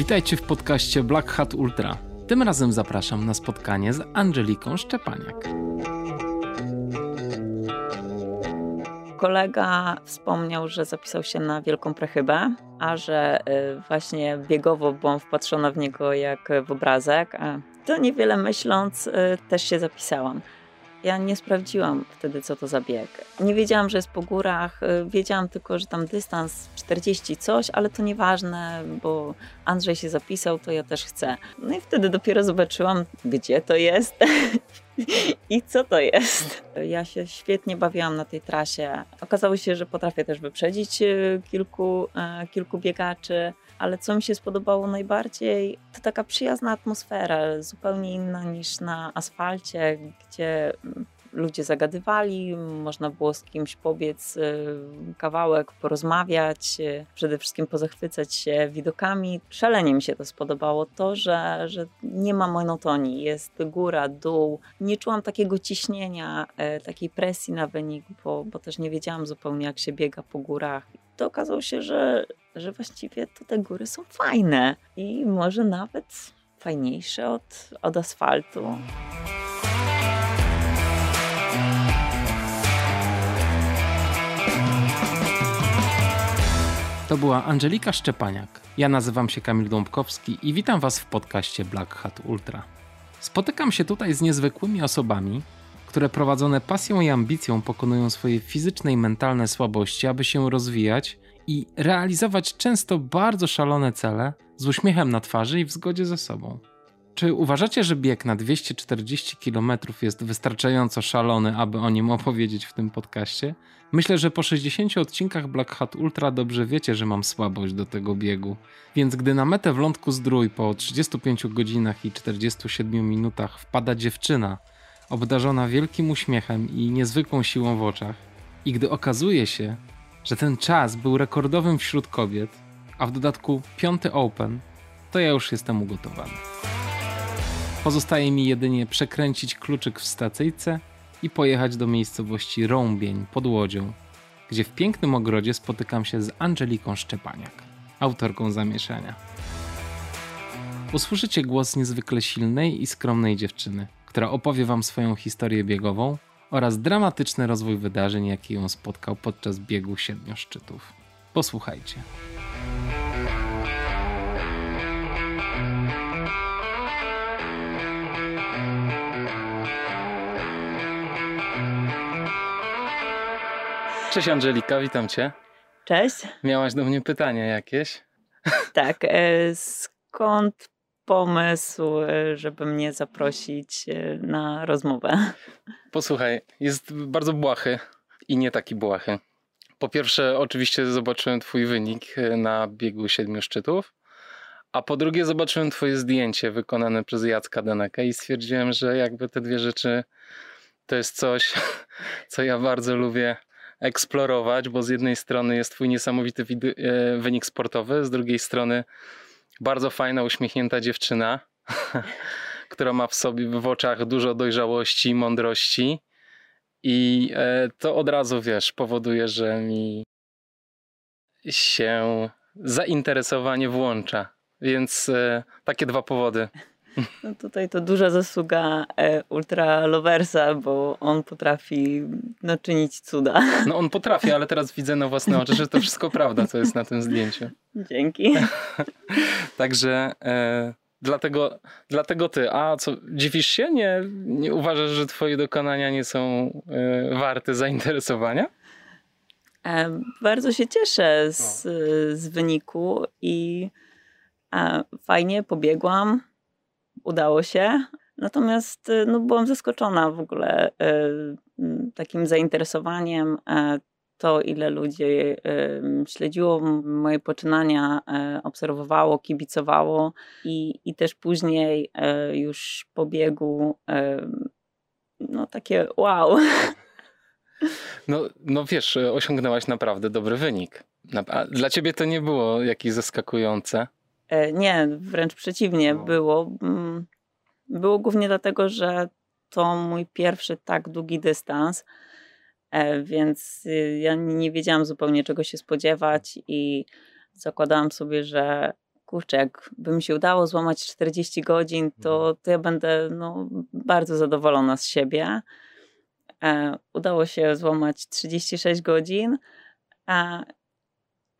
Witajcie w podcaście Black Hat Ultra. Tym razem zapraszam na spotkanie z Angeliką Szczepaniak. Kolega wspomniał, że zapisał się na Wielką Prechybę, a że y, właśnie biegowo byłam wpatrzona w niego jak w obrazek. To niewiele myśląc y, też się zapisałam. Ja nie sprawdziłam wtedy, co to za bieg. Nie wiedziałam, że jest po górach. Y, wiedziałam tylko, że tam dystans 40 coś, ale to nieważne, bo Andrzej się zapisał, to ja też chcę. No i wtedy dopiero zobaczyłam, gdzie to jest i co to jest. Ja się świetnie bawiłam na tej trasie. Okazało się, że potrafię też wyprzedzić y, kilku, y, kilku biegaczy ale co mi się spodobało najbardziej, to taka przyjazna atmosfera, zupełnie inna niż na asfalcie, gdzie mm, ludzie zagadywali, można było z kimś pobiec y, kawałek, porozmawiać, y, przede wszystkim pozachwycać się widokami. Szalenie mi się to spodobało, to, że, że nie ma monotonii, jest góra, dół. Nie czułam takiego ciśnienia, e, takiej presji na wynik, bo, bo też nie wiedziałam zupełnie, jak się biega po górach. To okazało się, że, że właściwie to te góry są fajne i może nawet fajniejsze od, od asfaltu. To była Angelika Szczepaniak. Ja nazywam się Kamil Dąbkowski i witam Was w podcaście Black Hat Ultra. Spotykam się tutaj z niezwykłymi osobami, które prowadzone pasją i ambicją pokonują swoje fizyczne i mentalne słabości, aby się rozwijać i realizować często bardzo szalone cele z uśmiechem na twarzy i w zgodzie ze sobą. Czy uważacie, że bieg na 240 km jest wystarczająco szalony, aby o nim opowiedzieć w tym podcaście? Myślę, że po 60 odcinkach Black Hat Ultra dobrze wiecie, że mam słabość do tego biegu. Więc gdy na metę w lądku zdrój po 35 godzinach i 47 minutach wpada dziewczyna, obdarzona wielkim uśmiechem i niezwykłą siłą w oczach, i gdy okazuje się, że ten czas był rekordowym wśród kobiet, a w dodatku piąty Open, to ja już jestem ugotowany. Pozostaje mi jedynie przekręcić kluczyk w stacyjce i pojechać do miejscowości Rąbień pod Łodzią, gdzie w pięknym ogrodzie spotykam się z Angeliką Szczepaniak, autorką zamieszania. Usłyszycie głos niezwykle silnej i skromnej dziewczyny, która opowie wam swoją historię biegową oraz dramatyczny rozwój wydarzeń, jaki ją spotkał podczas biegu siedmiu szczytów. Posłuchajcie. Cześć Angelika, witam cię. Cześć. Miałaś do mnie pytania jakieś? Tak. E, skąd pomysł, e, żeby mnie zaprosić e, na rozmowę? Posłuchaj, jest bardzo błahy i nie taki błahy. Po pierwsze, oczywiście zobaczyłem Twój wynik na biegu siedmiu szczytów, a po drugie, zobaczyłem Twoje zdjęcie wykonane przez Jacka Deneka i stwierdziłem, że jakby te dwie rzeczy to jest coś, co ja bardzo lubię eksplorować, bo z jednej strony jest twój niesamowity e, wynik sportowy, z drugiej strony bardzo fajna, uśmiechnięta dziewczyna, która ma w sobie w oczach dużo dojrzałości, mądrości i e, to od razu, wiesz, powoduje, że mi się zainteresowanie włącza. Więc e, takie dwa powody. No tutaj to duża zasługa e, Ultra Loversa, bo on potrafi no, czynić cuda. No on potrafi, ale teraz widzę na własne oczy, że to wszystko prawda, co jest na tym zdjęciu. Dzięki. Także e, dlatego, dlatego ty. A co, dziwisz się? Nie, nie uważasz, że twoje dokonania nie są e, warte zainteresowania? E, bardzo się cieszę z, z wyniku i e, fajnie pobiegłam udało się. Natomiast y, no, byłam zaskoczona w ogóle y, takim zainteresowaniem. E, to, ile ludzi śledziło moje poczynania, e, obserwowało, kibicowało i, i też później e, już po biegu no takie wow. No, no wiesz, osiągnęłaś naprawdę dobry wynik. Dla ciebie to nie było jakieś zaskakujące? E, nie, wręcz przeciwnie no. było. Mm, było głównie dlatego, że to mój pierwszy tak długi dystans, e, więc y, ja nie wiedziałam zupełnie czego się spodziewać i zakładałam sobie, że kurczę, jakby mi się udało złamać 40 godzin, to, Mhm. to ja będę no, bardzo zadowolona z siebie. E, udało się złamać 36 godzin, a,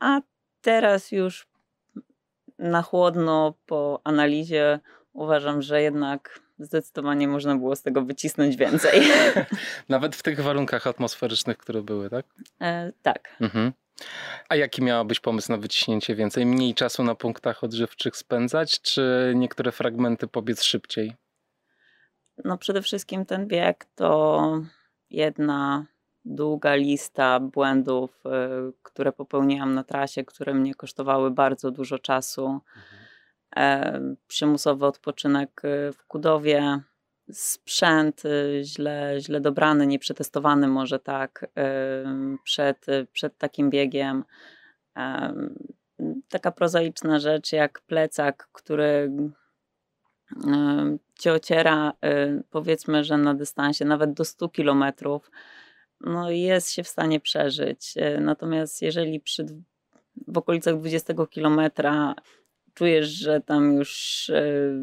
a teraz już na chłodno po analizie uważam, że jednak zdecydowanie można było z tego wycisnąć więcej. Nawet w tych warunkach atmosferycznych, które były, tak? E, tak. Mhm. A jaki miałabyś pomysł na wyciśnięcie więcej? Mniej czasu na punktach odżywczych spędzać, czy niektóre fragmenty pobiec szybciej? No przede wszystkim ten bieg to jedna długa lista błędów, y, które popełniłam na trasie, które mnie kosztowały bardzo dużo czasu. E, przymusowy odpoczynek y, w Kudowie, sprzęt y, źle, źle dobrany, nieprzetestowany może tak przed, przed takim biegiem. Em, Taka prozaiczna rzecz jak plecak, który cię ociera, powiedzmy, że na dystansie nawet do 100 kilometrów, no jest się w stanie przeżyć. Y, Natomiast jeżeli przy, w okolicach 20 kilometra czujesz, że tam już y,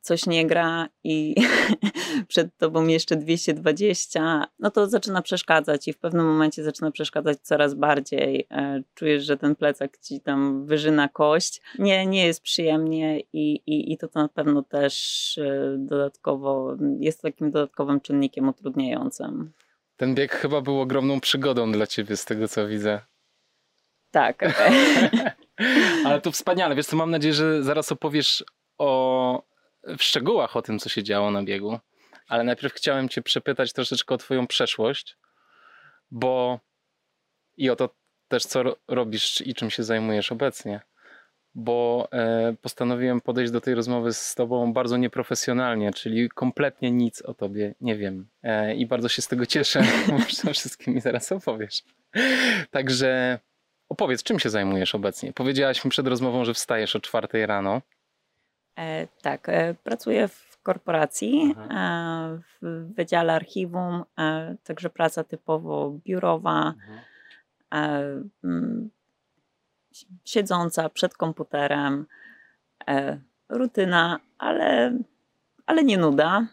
coś nie gra i przed tobą jeszcze 220, no to zaczyna przeszkadzać i w pewnym momencie zaczyna przeszkadzać coraz bardziej. E, Czujesz, że ten plecak ci tam wyżyna kość. Nie, nie jest przyjemnie i, i, i to, to na pewno też e, dodatkowo jest takim dodatkowym czynnikiem utrudniającym. Ten bieg chyba był ogromną przygodą dla ciebie, z tego co widzę. Tak. Ale to wspaniale. Wiesz co, mam nadzieję, że zaraz opowiesz o, w szczegółach o tym, co się działo na biegu. Ale najpierw chciałem cię przepytać troszeczkę o twoją przeszłość, bo i o to też, co ro- robisz i czym się zajmujesz obecnie. Bo e, postanowiłem podejść do tej rozmowy z tobą bardzo nieprofesjonalnie, czyli kompletnie nic o tobie nie wiem. E, I bardzo się z tego cieszę, bo wszystkim mi zaraz opowiesz. Także Opowiedz, czym się zajmujesz obecnie? Powiedziałaś mi przed rozmową, że wstajesz o czwartej rano. E, tak, e, pracuję w korporacji, Mhm. e, w wydziale archiwum, e, także praca typowo biurowa, si- siedząca przed komputerem, e, rutyna, ale, ale nie nuda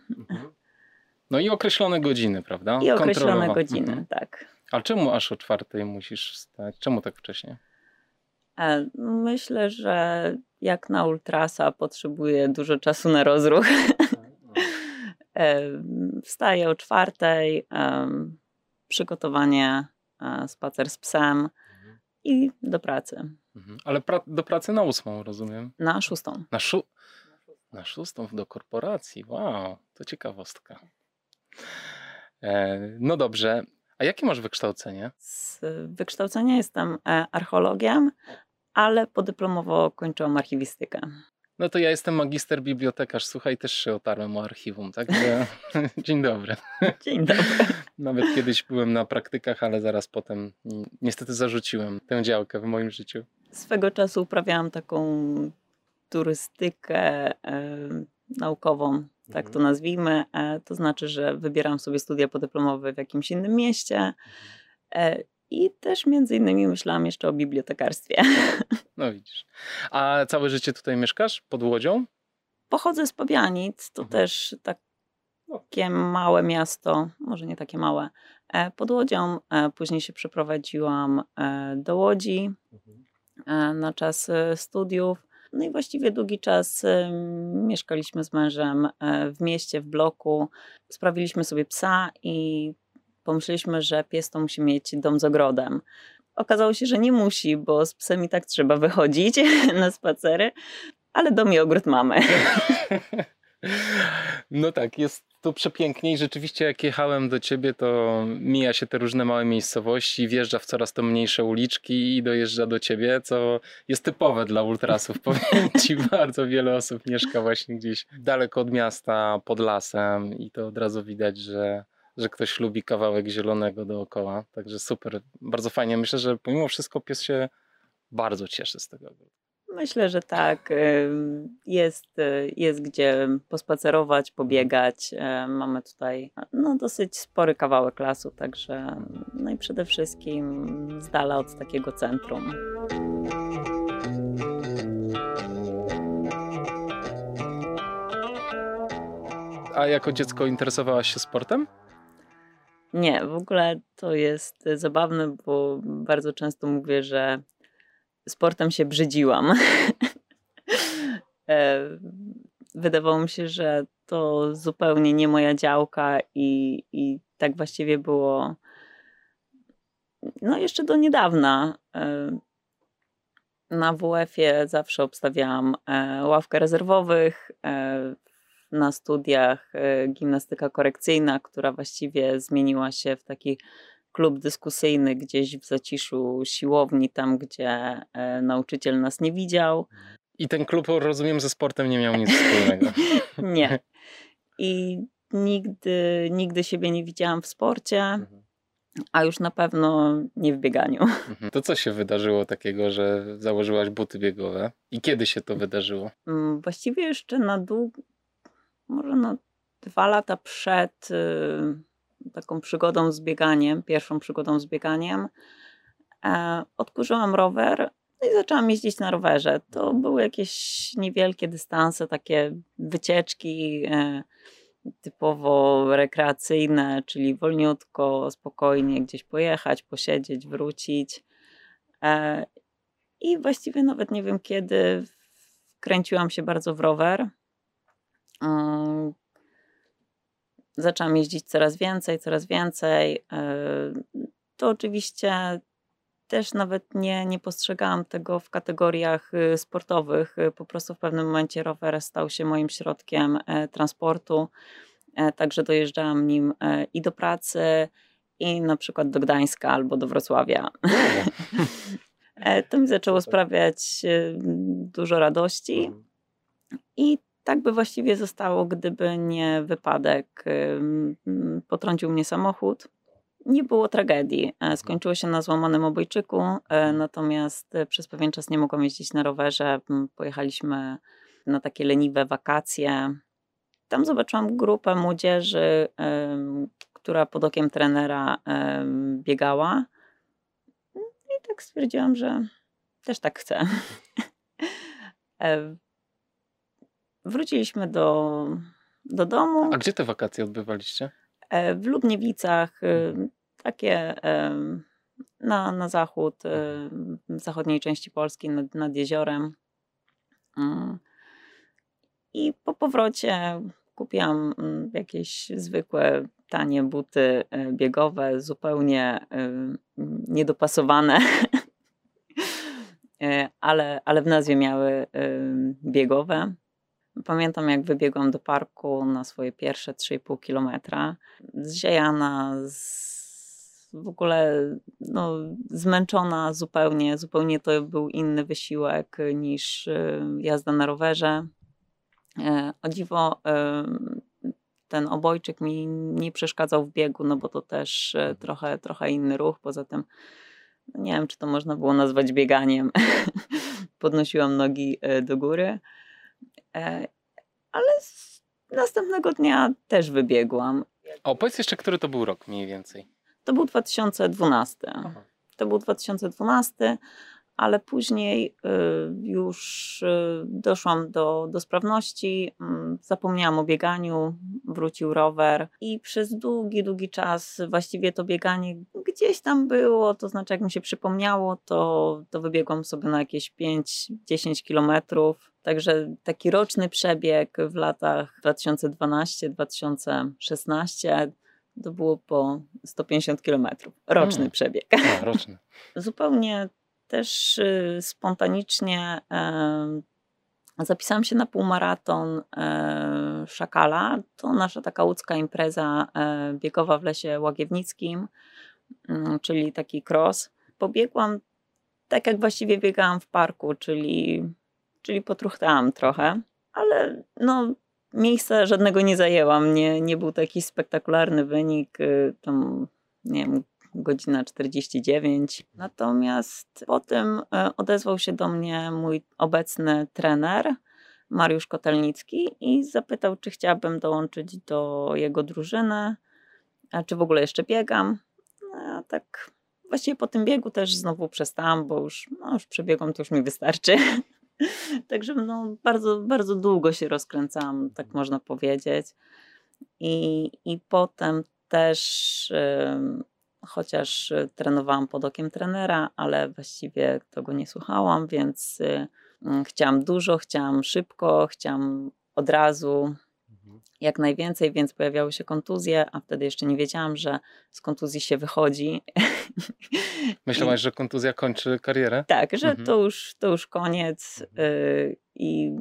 No i określone godziny, prawda? i określone godziny, Mhm. tak. A czemu aż o czwartej musisz wstać? Czemu tak wcześnie? E, Myślę, że jak na ultrasa potrzebuję dużo czasu na rozruch. E, Wstaję o czwartej, przygotowanie, e, spacer z psem i do pracy. Mhm. Ale pra- do pracy na ósmą, rozumiem. Na szóstą. Na, szó- na szóstą do korporacji. Wow, to ciekawostka. E, no dobrze. A jakie masz wykształcenie? Z wykształcenia jestem e, archeologiem, ale podyplomowo kończyłam archiwistykę. No to ja jestem magister bibliotekarz. Słuchaj, też się otarłem o archiwum, także dzień dobry. Dzień dobry. Nawet kiedyś byłem na praktykach, ale zaraz potem ni- niestety zarzuciłem tę działkę w moim życiu. Swego czasu uprawiałam taką turystykę e, naukową, tak to nazwijmy. E, to znaczy, że wybieram sobie studia podyplomowe w jakimś innym mieście. I też między innymi myślałam jeszcze o bibliotekarstwie. No widzisz. A całe życie tutaj mieszkasz? Pod Łodzią? Pochodzę z Pobianic, to Mhm. też takie małe miasto, może nie takie małe, e, pod Łodzią. E, Później się przeprowadziłam e, do Łodzi e, na czas studiów. No i właściwie długi czas mieszkaliśmy z mężem w mieście, w bloku. Sprawiliśmy sobie psa i pomyśleliśmy, że pies to musi mieć dom z ogrodem. Okazało się, że nie musi, bo z psem i tak trzeba wychodzić na spacery, ale dom i ogród mamy. No tak, jest tu przepięknie i rzeczywiście jak jechałem do ciebie, to mija się te różne małe miejscowości, wjeżdża w coraz to mniejsze uliczki i dojeżdża do ciebie, co jest typowe dla ultrasów. Powiem ci, bardzo wiele osób mieszka właśnie gdzieś daleko od miasta, pod lasem i to od razu widać, że, że ktoś lubi kawałek zielonego dookoła. Także super, bardzo fajnie. Myślę, że pomimo wszystko pies się bardzo cieszy z tego. Myślę, że tak. Jest, e, jest gdzie pospacerować, pobiegać. E, mamy tutaj no, dosyć spory kawałek lasu, także no i przede wszystkim z dala od takiego centrum. A jako dziecko interesowałaś się sportem? Nie, w ogóle to jest zabawne, bo bardzo często mówię, że sportem się brzydziłam. E, wydawało mi się, że to zupełnie nie moja działka i, i tak właściwie było no jeszcze do niedawna. E, na WF-ie zawsze obstawiałam e, ławkę rezerwowych, na studiach gimnastyka korekcyjna, która właściwie zmieniła się w taki klub dyskusyjny gdzieś w zaciszu siłowni, tam gdzie e, nauczyciel nas nie widział. I ten klub, rozumiem, ze sportem nie miał nic wspólnego. nie. I nigdy, nigdy siebie nie widziałam w sporcie, mhm. a już na pewno nie w bieganiu. Mhm. To co się wydarzyło takiego, że założyłaś buty biegowe? I kiedy się to wydarzyło? Mm, właściwie jeszcze na długo, może na dwa lata przed y, taką przygodą z bieganiem, pierwszą przygodą z bieganiem, e, odkurzyłam rower no i zaczęłam jeździć na rowerze. To były jakieś niewielkie dystanse, takie wycieczki e, typowo rekreacyjne, czyli wolniutko, spokojnie gdzieś pojechać, posiedzieć, wrócić. E, I właściwie nawet nie wiem kiedy kręciłam się bardzo w rower. Mm, zaczęłam jeździć coraz więcej, coraz więcej. E, to oczywiście też nawet nie, nie postrzegałam tego w kategoriach y, sportowych. Po prostu w pewnym momencie rower stał się moim środkiem e, transportu. E, także dojeżdżałam nim i do pracy, i na przykład do Gdańska albo do Wrocławia. to mi zaczęło sprawiać dużo radości. Mhm. I tak by właściwie zostało, gdyby nie wypadek. Potrącił mnie samochód. Nie było tragedii. E, skończyło się na złamanym obojczyku, e, natomiast e, przez pewien czas nie mogłam jeździć na rowerze. Pojechaliśmy na takie leniwe wakacje. Tam zobaczyłam grupę młodzieży, która pod okiem trenera biegała. I tak stwierdziłam, że też tak chcę. Wróciliśmy do, do domu. A gdzie te wakacje odbywaliście? E, w Lubniewicach, e, takie na, na zachód, e, w zachodniej części Polski, nad, nad jeziorem. I po powrocie kupiłam mm, jakieś zwykłe, tanie buty biegowe, zupełnie niedopasowane, ale, ale w nazwie miały biegowe. Pamiętam, jak wybiegłam do parku na swoje pierwsze 3,5 kilometra, zziajana, z, w ogóle no, zmęczona zupełnie. Zupełnie to był inny wysiłek niż y, jazda na rowerze. E, o dziwo, ten obojczyk mi nie przeszkadzał w biegu, no bo to też e, trochę, trochę inny ruch. Poza tym, no nie wiem, czy to można było nazwać bieganiem. Podnosiłam nogi do góry. E, ale następnego dnia też wybiegłam. A opowiedz jeszcze, który to był rok mniej więcej. To był 2012. Aha. To był 2012 ale później y, już y, doszłam do, do sprawności, mm, zapomniałam o bieganiu, wrócił rower i przez długi, długi czas właściwie to bieganie gdzieś tam było, to znaczy jak mi się przypomniało, to, to wybiegłam sobie na jakieś 5-10 kilometrów. Także taki roczny przebieg w latach 2012-2016 to było po 150 kilometrów. Roczny hmm. przebieg. A, roczny. Zupełnie też y, spontanicznie zapisałam się na półmaraton e, Szakala. To nasza taka łódzka impreza e, biegowa w Lesie Łagiewnickim, mm, czyli taki cross. Pobiegłam tak jak właściwie biegałam w parku, czyli, czyli potruchtałam trochę, ale no, miejsca żadnego nie zajęłam. Nie, nie był to jakiś spektakularny wynik. Y, tam, nie wiem, godzina 49. Natomiast potem e, odezwał się do mnie mój obecny trener, Mariusz Kotelnicki, i zapytał, czy chciałabym dołączyć do jego drużyny, a czy w ogóle jeszcze biegam. No, a tak właściwie po tym biegu też znowu przestałam, bo już, no, już przebiegłam, to już mi wystarczy. Także no, bardzo, bardzo długo się rozkręcałam, tak można powiedzieć. I, i potem też, chociaż trenowałam pod okiem trenera, ale właściwie tego nie słuchałam, więc mm, chciałam dużo, chciałam szybko, chciałam od razu mhm. jak najwięcej, więc pojawiały się kontuzje, a wtedy jeszcze nie wiedziałam, że z kontuzji się wychodzi. Myślałaś, I... że kontuzja kończy karierę? Tak, że mhm. to, już, to już koniec. Mhm. Y, I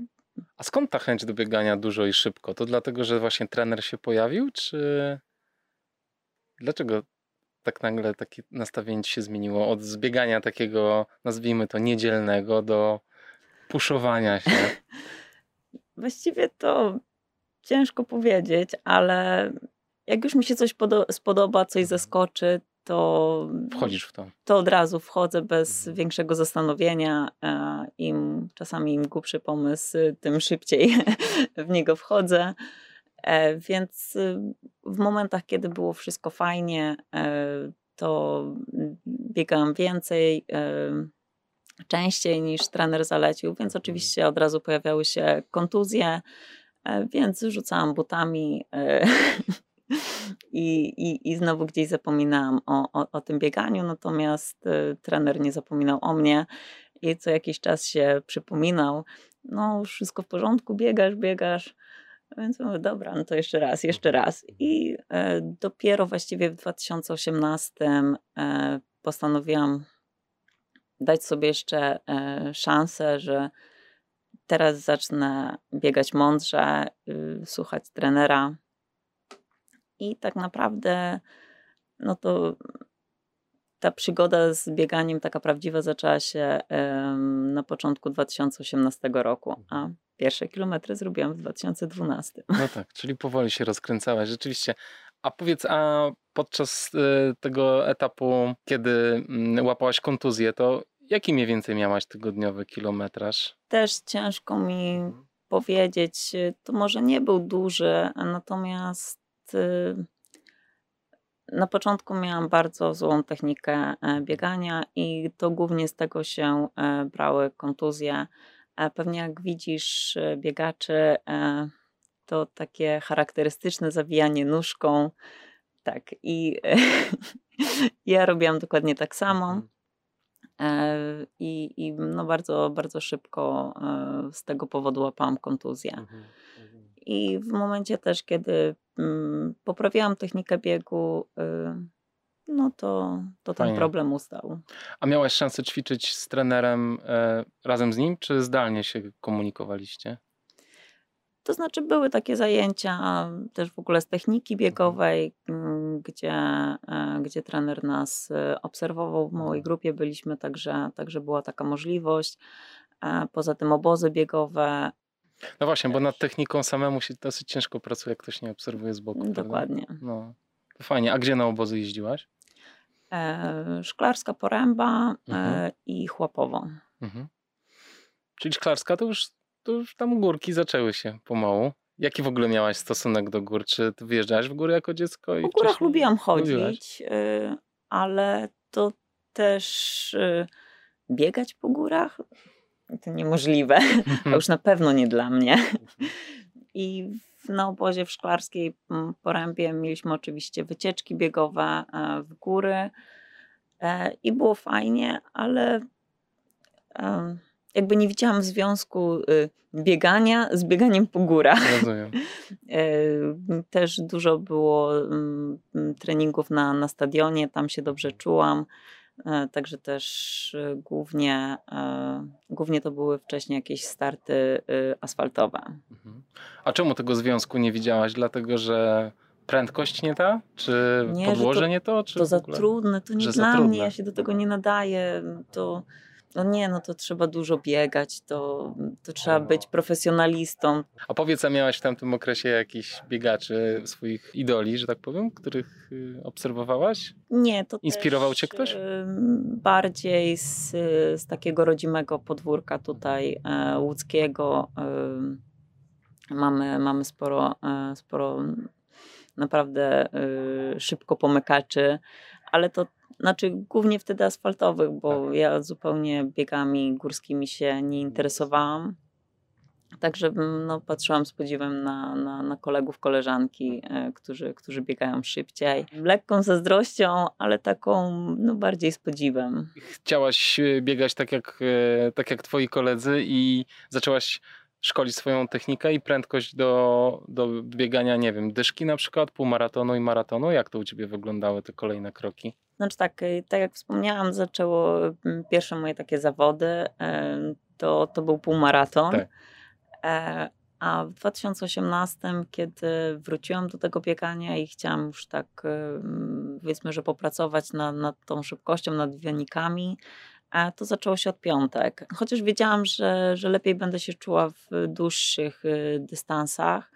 a skąd ta chęć do biegania dużo i szybko? To dlatego, że właśnie trener się pojawił, czy dlaczego tak nagle takie nastawienie się zmieniło od zbiegania takiego, nazwijmy to niedzielnego, do puszowania się? Właściwie to ciężko powiedzieć, ale jak już mi się coś spodoba, coś mhm. zaskoczy, to. Wchodzisz w to. To od razu wchodzę bez mhm. większego zastanowienia. E, Im czasami im głupszy pomysł, tym szybciej w niego wchodzę. E, więc y, w momentach, kiedy było wszystko fajnie, e, to biegałam więcej, częściej niż trener zalecił, więc mhm. oczywiście od razu pojawiały się kontuzje, więc rzucałam butami I, i, i znowu gdzieś zapominałam o, o, o tym bieganiu, natomiast trener nie zapominał o mnie i co jakiś czas się przypominał, no wszystko w porządku, biegasz, biegasz, więc mówię, dobra, no to jeszcze raz, jeszcze raz. I e, dopiero właściwie w 2018 e, postanowiłam dać sobie jeszcze e, szansę, że teraz zacznę biegać mądrze, y, słuchać trenera, i tak naprawdę, no to ta przygoda z bieganiem, taka prawdziwa, zaczęła się na początku 2018 roku, a mhm. pierwsze kilometry zrobiłam w 2012. No tak, czyli powoli się rozkręcałaś, rzeczywiście. A powiedz, a podczas y, tego etapu, kiedy mm, łapałaś kontuzję, to jaki mniej więcej miałaś tygodniowy kilometraż? Też ciężko mi mhm. powiedzieć. To może nie był duży, natomiast Y, na początku miałam bardzo złą technikę e, biegania i to głównie z tego się e, brały kontuzje. E, pewnie jak widzisz biegaczy, to takie charakterystyczne zawijanie nóżką. Tak, i ja robiłam dokładnie tak samo. Mhm. I, i no bardzo, bardzo szybko z tego powodu łapałam kontuzję. Mhm, mhm. I w momencie też, kiedy mm, poprawiałam technikę biegu, y, no to, to ten problem ustał. A miałaś szansę ćwiczyć z trenerem e, razem z nim, czy zdalnie się komunikowaliście? To znaczy, były takie zajęcia też w ogóle z techniki mhm. biegowej, mm, gdzie, e, gdzie trener nas e, obserwował. W małej mhm. grupie byliśmy, także, także była taka możliwość. Poza tym obozy biegowe, no właśnie, bo nad techniką samemu się dosyć ciężko pracuje, jak ktoś nie obserwuje z boku. Dokładnie. No, to fajnie. A gdzie na obozy jeździłaś? E, Szklarska Poręba e, mhm. i Chłapowo. Mhm. Czyli Szklarska to już, to już tam górki zaczęły się pomału. Jaki w ogóle miałaś stosunek do gór? Czy ty wyjeżdżałaś w góry jako dziecko? I w górach lubiłam chodzić, y, ale to też y, biegać po górach to niemożliwe, a już na pewno nie dla mnie. I na obozie w Szklarskiej mm, Porębie mieliśmy oczywiście wycieczki biegowe e, w góry e, i było fajnie, ale jakby nie widziałam związku y, biegania z bieganiem po górach. Rozumiem. E, też dużo było mm, treningów na, na stadionie, tam się dobrze czułam. E, także też e, głównie, e, głównie to były wcześniej jakieś starty y, asfaltowe. Mhm. A czemu tego związku nie widziałaś? Dlatego, że prędkość nie ta? Czy nie, podłoże to, nie to? Czy to za trudne, to nie dla mnie, ja się do tego nie nadaję. To no nie, no to trzeba dużo biegać, to, to trzeba być profesjonalistą. A powiedz, a miałaś w tamtym okresie jakichś biegaczy, swoich idoli, że tak powiem, których y, obserwowałaś? Nie, to Inspirował cię ktoś? Bardziej z, z takiego rodzimego podwórka tutaj e, łódzkiego. Mamy, mamy sporo, e, sporo naprawdę e, szybko pomykaczy, ale to znaczy głównie wtedy asfaltowych, bo tak. ja zupełnie biegami górskimi się nie interesowałam. Także mm, no, patrzyłam z podziwem na, na, na kolegów, koleżanki, e, którzy, którzy biegają szybciej. Lekką zazdrością, ale taką no, bardziej z podziwem. Chciałaś e, biegać tak jak, e, tak jak twoi koledzy i zaczęłaś szkolić swoją technikę i prędkość do, do biegania, nie wiem, dyszki na przykład, półmaratonu i maratonu? Jak to u ciebie wyglądały te kolejne kroki? Znaczy tak, y, tak jak wspomniałam, zaczęło pierwsze moje takie zawody, to, to był półmaraton. Tak. E, a w 2018, kiedy wróciłam do tego biegania i chciałam już tak, powiedzmy, że popracować nad, nad tą szybkością, nad wynikami, e, to zaczęło się od piątek. Chociaż wiedziałam, że, że lepiej będę się czuła w dłuższych y, dystansach,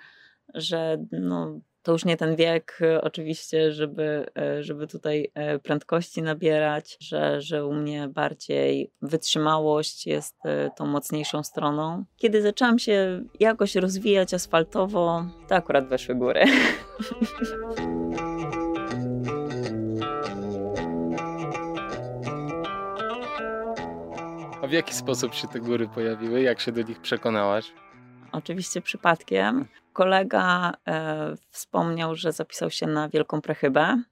że no, to już nie ten wiek e, oczywiście, żeby, e, żeby tutaj e, prędkości nabierać, że, że u mnie bardziej wytrzymałość jest tą mocniejszą stroną. Kiedy zaczęłam się jakoś rozwijać asfaltowo, to akurat weszły góry. A w jaki sposób się te góry pojawiły? Jak się do nich przekonałaś? Oczywiście przypadkiem kolega e, wspomniał, że zapisał się na Wielką Prechybę,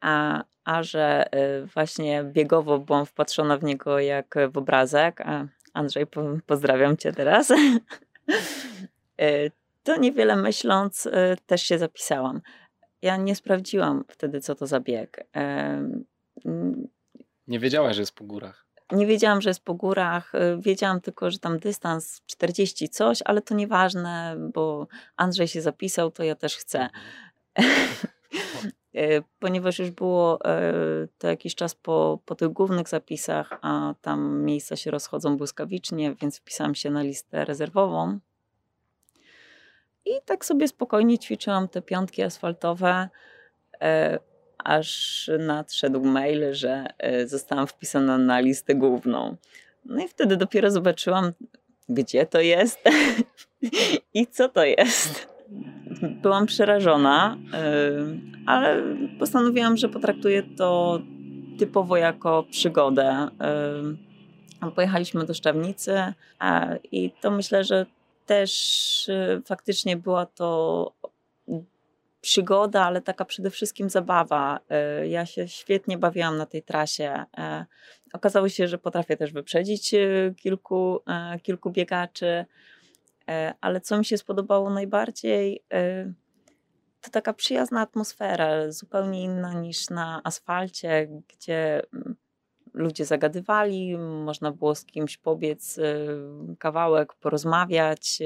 a, a że e, właśnie biegowo byłam wpatrzona w niego jak w obrazek. A Andrzej, po, pozdrawiam cię teraz. e, to niewiele myśląc, też się zapisałam. Ja nie sprawdziłam wtedy, co to za bieg. Nie wiedziałaś, że jest po górach. Nie wiedziałam, że jest po górach. Y, wiedziałam tylko, że tam dystans 40 coś, ale to nieważne, bo Andrzej się zapisał, to ja też chcę. Y, ponieważ już było y, to jakiś czas po, po tych głównych zapisach, a tam miejsca się rozchodzą błyskawicznie, więc wpisałam się na listę rezerwową. I tak sobie spokojnie ćwiczyłam te piątki asfaltowe aż nadszedł mail, że e, zostałam wpisana na listę główną. No i wtedy dopiero zobaczyłam, gdzie to jest i co to jest. Byłam przerażona, e, ale postanowiłam, że potraktuję to typowo jako przygodę. E, pojechaliśmy do Szczawnicy i to myślę, że też faktycznie była to przygoda, ale taka przede wszystkim zabawa. E, ja się świetnie bawiłam na tej trasie. E, okazało się, że potrafię też wyprzedzić e, kilku, kilku biegaczy, ale co mi się spodobało najbardziej, to taka przyjazna atmosfera, zupełnie inna niż na asfalcie, gdzie mm, ludzie zagadywali, można było z kimś pobiec kawałek, porozmawiać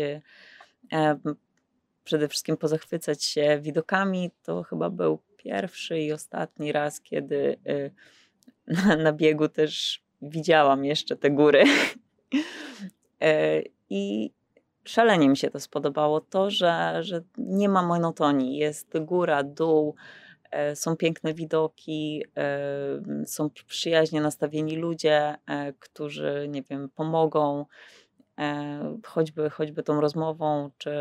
przede wszystkim pozachwycać się widokami. To chyba był pierwszy i ostatni raz, kiedy y, na, na biegu też widziałam jeszcze te góry. E, I szalenie mi się to spodobało, to, że, że nie ma monotonii. Jest góra, dół, e, są piękne widoki, e, są przyjaźnie nastawieni ludzie, którzy, nie wiem, pomogą choćby, choćby tą rozmową, czy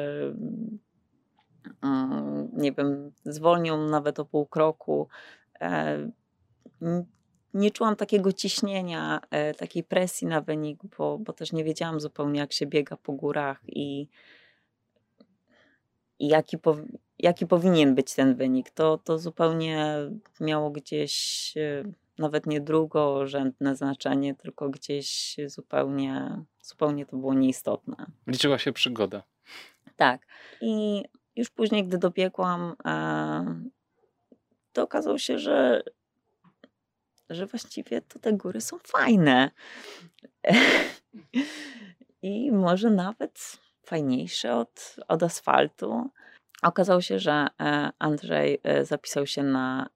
nie wiem, zwolnią nawet o pół kroku. E, nie czułam takiego ciśnienia, e, takiej presji na wynik, bo, bo też nie wiedziałam zupełnie, jak się biega po górach i, i jaki, po, jaki powinien być ten wynik. To, to zupełnie miało gdzieś e, nawet nie drugorzędne znaczenie, tylko gdzieś zupełnie, zupełnie to było nieistotne. Liczyła się przygoda. Tak. I już później, gdy dobiegłam, e, to okazało się, że, że właściwie to te góry są fajne. I może nawet fajniejsze od, od asfaltu. Okazało się, że e, Andrzej e, zapisał się na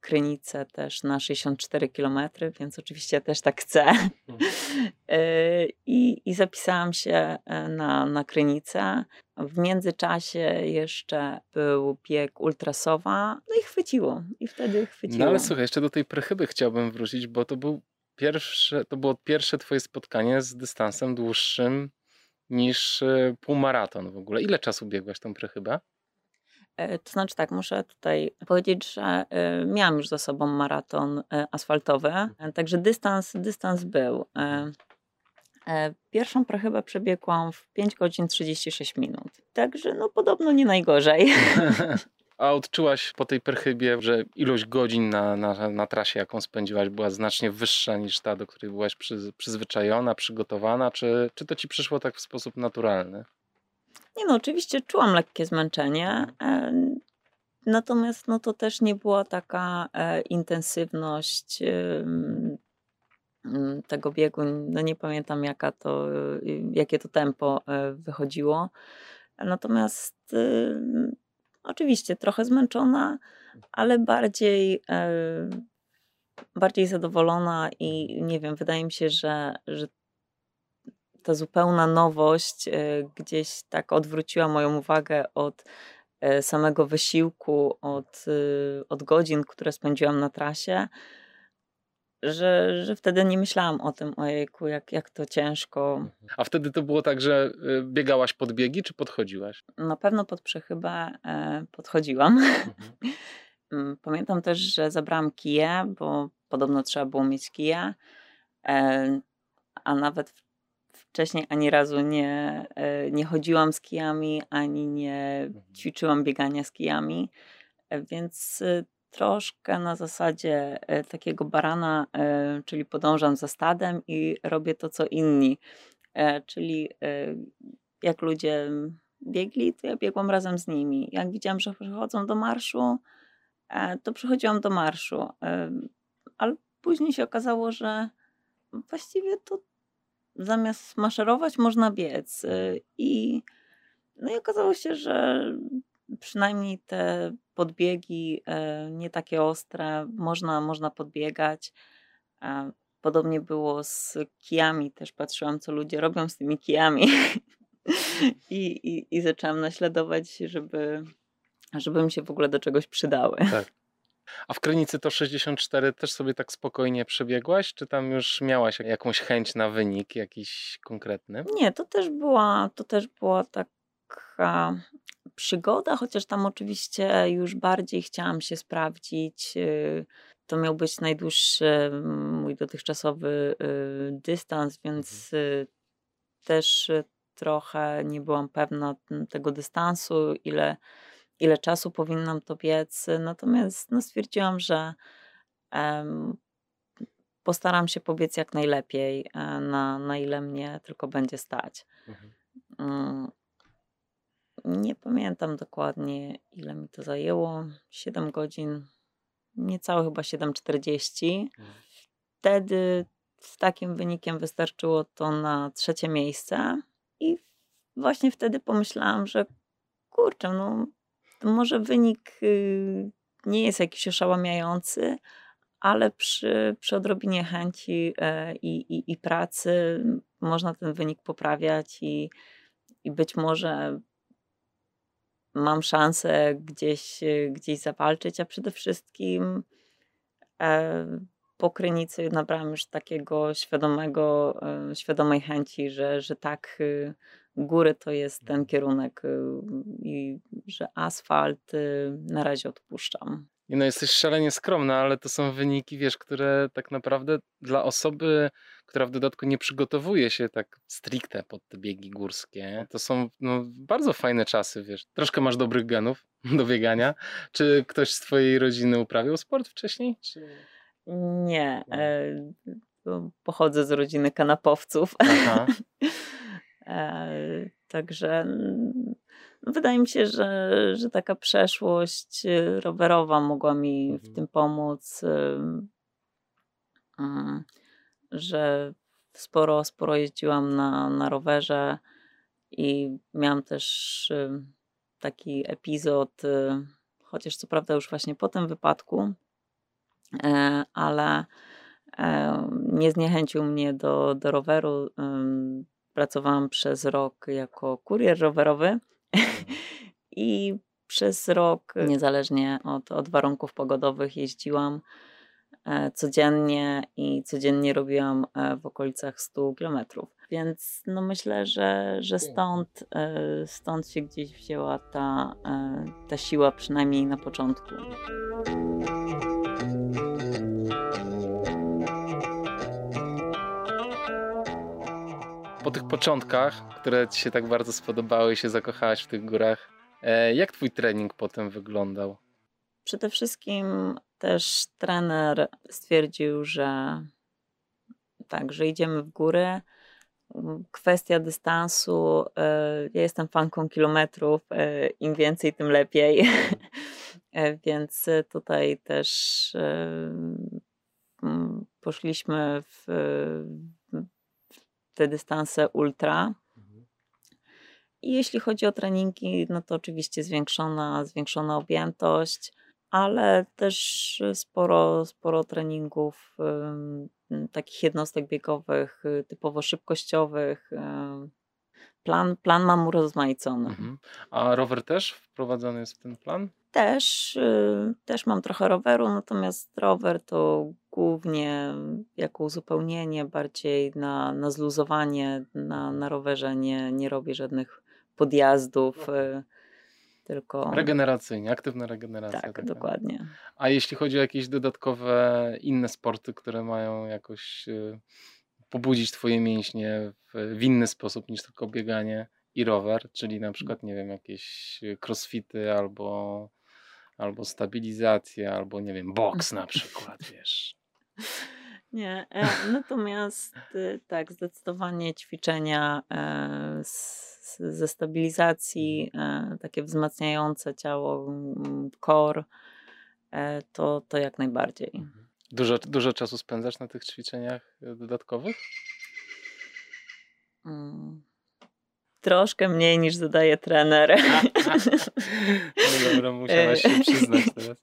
Krynicę też na 64 km, więc oczywiście też tak chcę. Mhm. I, I zapisałam się na, na Krynicę. W międzyczasie jeszcze był bieg ultrasowa, no i chwyciło. I wtedy chwyciło. No ale słuchaj, jeszcze do tej prechyby chciałbym wrócić, bo to był pierwsze, to było pierwsze twoje spotkanie z dystansem dłuższym niż e, półmaraton w ogóle. Ile czasu biegłaś tą prechybę? E, to znaczy tak, muszę tutaj powiedzieć, że e, miałam już za sobą maraton asfaltowy, mhm. także dystans, dystans był. E, pierwszą prechybę przebiegłam w 5 godzin 36 minut. Także no podobno nie najgorzej. A odczułaś po tej perchybie, że ilość godzin na, na, na trasie, jaką spędziłaś, była znacznie wyższa niż ta, do której byłaś przy, przyzwyczajona, przygotowana? Czy, czy to ci przyszło tak w sposób naturalny? Nie no, oczywiście czułam lekkie zmęczenie. E, natomiast no to też nie była taka e, intensywność tego biegu, no nie pamiętam jaka to, y, jakie to tempo e, wychodziło. Natomiast y, oczywiście trochę zmęczona, ale bardziej, bardziej zadowolona i nie wiem, wydaje mi się, że, że ta zupełna nowość e, gdzieś tak odwróciła moją uwagę od samego wysiłku, od, y, od godzin, które spędziłam na trasie że, że wtedy nie myślałam o tym, ojejku, jak, jak to ciężko. Mhm. A wtedy to było tak, że biegałaś pod biegi, czy podchodziłaś? Na pewno pod przechybę e, podchodziłam. Mhm. Mm, pamiętam też, że zabrałam kije, bo podobno trzeba było mieć kije, e, a nawet wcześniej ani razu nie, e, nie chodziłam z kijami, ani nie mhm. ćwiczyłam biegania z kijami, e, więc y, troszkę na zasadzie e, takiego barana, e, czyli podążam za stadem i robię to, co inni. E, czyli jak ludzie biegli, to ja biegłam razem z nimi. Jak widziałam, że przychodzą do marszu, to przychodziłam do marszu. Ale później się okazało, że właściwie to zamiast maszerować, można biec. I, no i okazało się, że przynajmniej te podbiegi e, nie takie ostre, można, można podbiegać. Podobnie było z kijami, też patrzyłam, co ludzie robią z tymi kijami. I, i, I zaczęłam naśladować, żeby, żeby mi się w ogóle do czegoś przydały. Tak. A w Krynicy to 64 też sobie tak spokojnie przebiegłaś, czy tam już miałaś jakąś chęć na wynik jakiś konkretny? Nie, to też była, to też była taka przygoda, chociaż tam oczywiście już bardziej chciałam się sprawdzić. Y, to miał być najdłuższy mój dotychczasowy y, dystans, więc mhm. y, też trochę nie byłam pewna tego dystansu, ile, ile czasu powinnam to biec. Natomiast no, stwierdziłam, że um, postaram się pobiec jak najlepiej, e, na, na ile mnie tylko będzie stać. Mhm. Mm, nie pamiętam dokładnie, ile mi to zajęło. 7 godzin, niecałe chyba 7,40. Mhm. Wtedy z takim wynikiem wystarczyło to na trzecie miejsce. I właśnie wtedy pomyślałam, że kurczę, no może wynik y, nie jest jakiś oszałamiający, ale przy, przy odrobinie chęci e, i, i, i pracy można ten wynik poprawiać i, i być może mam szansę gdzieś, e, gdzieś zawalczyć, a przede wszystkim e, po Krynicy nabrałam już takiego świadomego, e, świadomej chęci, że, że tak góry to jest ten kierunek i że asfalt na razie odpuszczam. I no jesteś szalenie skromna, ale to są wyniki, wiesz, które tak naprawdę dla osoby, która w dodatku nie przygotowuje się tak stricte pod te biegi górskie, to są no, bardzo fajne czasy, wiesz. Troszkę masz dobrych genów do biegania. Czy ktoś z twojej rodziny uprawiał sport wcześniej? Czy... Nie. E, pochodzę z rodziny kanapowców. Aha. e, także no, wydaje mi się, że, że taka przeszłość y, rowerowa mogła mi w mhm. tym pomóc, mm, że sporo, sporo jeździłam na, na rowerze i miałam też taki epizod, y, chociaż co prawda już właśnie po tym wypadku, e, ale e, nie zniechęcił mnie do, do roweru. Pracowałam przez rok jako kurier rowerowy I przez rok, niezależnie od, od warunków pogodowych, jeździłam e, codziennie i codziennie robiłam e, w okolicach 100 kilometrów. Więc no myślę, że, że stąd, e, stąd się gdzieś wzięła ta, ta siła, przynajmniej na początku. Po tych początkach, które ci się tak bardzo spodobały i się zakochałaś w tych górach, e, jak twój trening potem wyglądał? Przede wszystkim też trener stwierdził, że tak, że idziemy w górę. Kwestia dystansu. E, ja jestem fanką kilometrów. E, Im więcej, tym lepiej. Więc tutaj też poszliśmy w te dystanse ultra. Mhm. I jeśli chodzi o treningi, no to oczywiście zwiększona, zwiększona objętość, ale też sporo, sporo treningów takich jednostek biegowych, y, typowo szybkościowych. Plan, plan mam urozmaicony. Mhm. A rower też wprowadzony jest w ten plan? Też, y, też mam trochę roweru, natomiast rower to głównie jako uzupełnienie, bardziej na, na zluzowanie. Na, na rowerze nie, nie robię żadnych podjazdów, y, tylko. Regeneracyjnie, aktywna regeneracja. Tak, taka. dokładnie. A jeśli chodzi o jakieś dodatkowe inne sporty, które mają jakoś y, pobudzić Twoje mięśnie w, w inny sposób niż tylko bieganie i rower, czyli na przykład, nie wiem, jakieś crossfity albo albo stabilizację, albo nie wiem, boks na przykład, wiesz. Nie, e, natomiast y, tak, zdecydowanie ćwiczenia e, ze stabilizacji, e, takie wzmacniające ciało, core, to, to jak najbardziej. Mhm. Dużo, dużo czasu spędzasz na tych ćwiczeniach dodatkowych? Mm. Troszkę mniej niż zadaje trener. No dobra, musiałaś się przyznać teraz.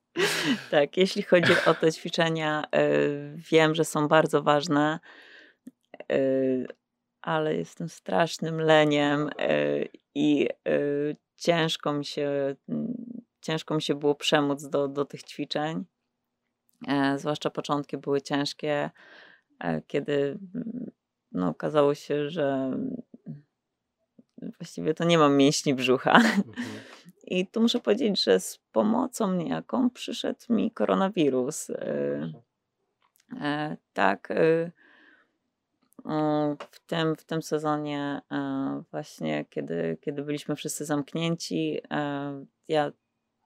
Tak, jeśli chodzi o te ćwiczenia, e, wiem, że są bardzo ważne, e, ale jestem strasznym leniem e, i ciężko mi się, ciężko mi się było przemóc do, do tych ćwiczeń. Zwłaszcza początki były ciężkie, kiedy no, okazało się, że właściwie to nie mam mięśni brzucha. Mhm. I tu muszę powiedzieć, że z pomocą niejaką przyszedł mi koronawirus. E, e, tak. E, w tym, w tym sezonie, właśnie kiedy, kiedy byliśmy wszyscy zamknięci, ja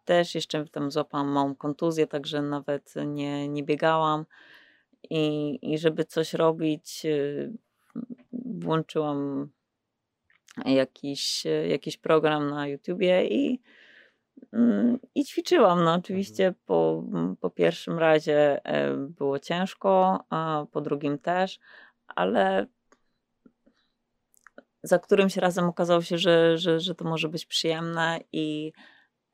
też jeszcze tam złapałam małą kontuzję, także nawet nie, nie biegałam. I, I żeby coś robić, włączyłam jakiś, jakiś program na YouTubie i, mm, i ćwiczyłam. No, oczywiście mhm. po, po pierwszym razie e, było ciężko, a po drugim też, ale za którymś razem okazało się, że, że, że to może być przyjemne i,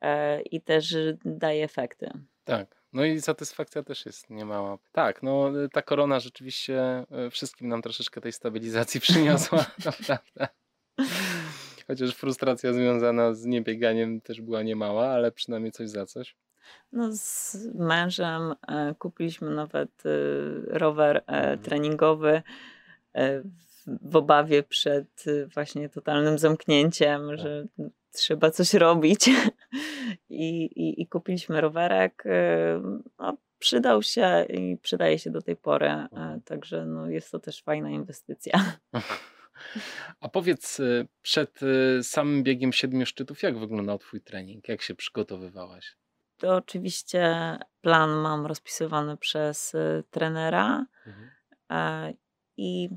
e, i też daje efekty. Tak. No i satysfakcja też jest niemała. Tak, no ta korona rzeczywiście e, wszystkim nam troszeczkę tej stabilizacji przyniosła, naprawdę. Chociaż frustracja związana z niebieganiem też była niemała, ale przynajmniej coś za coś. No, z mężem e, kupiliśmy nawet e, rower e, mhm. treningowy w obawie przed właśnie totalnym zamknięciem, tak. że trzeba coś robić. I, i, I, kupiliśmy rowerek. No, przydał się i przydaje się do tej pory. Mhm. Także no, jest to też fajna inwestycja. A powiedz, y, przed y, samym biegiem siedmiu szczytów, jak wyglądał Twój trening? Jak się przygotowywałaś? To oczywiście plan mam rozpisywany przez y, trenera mhm. E, i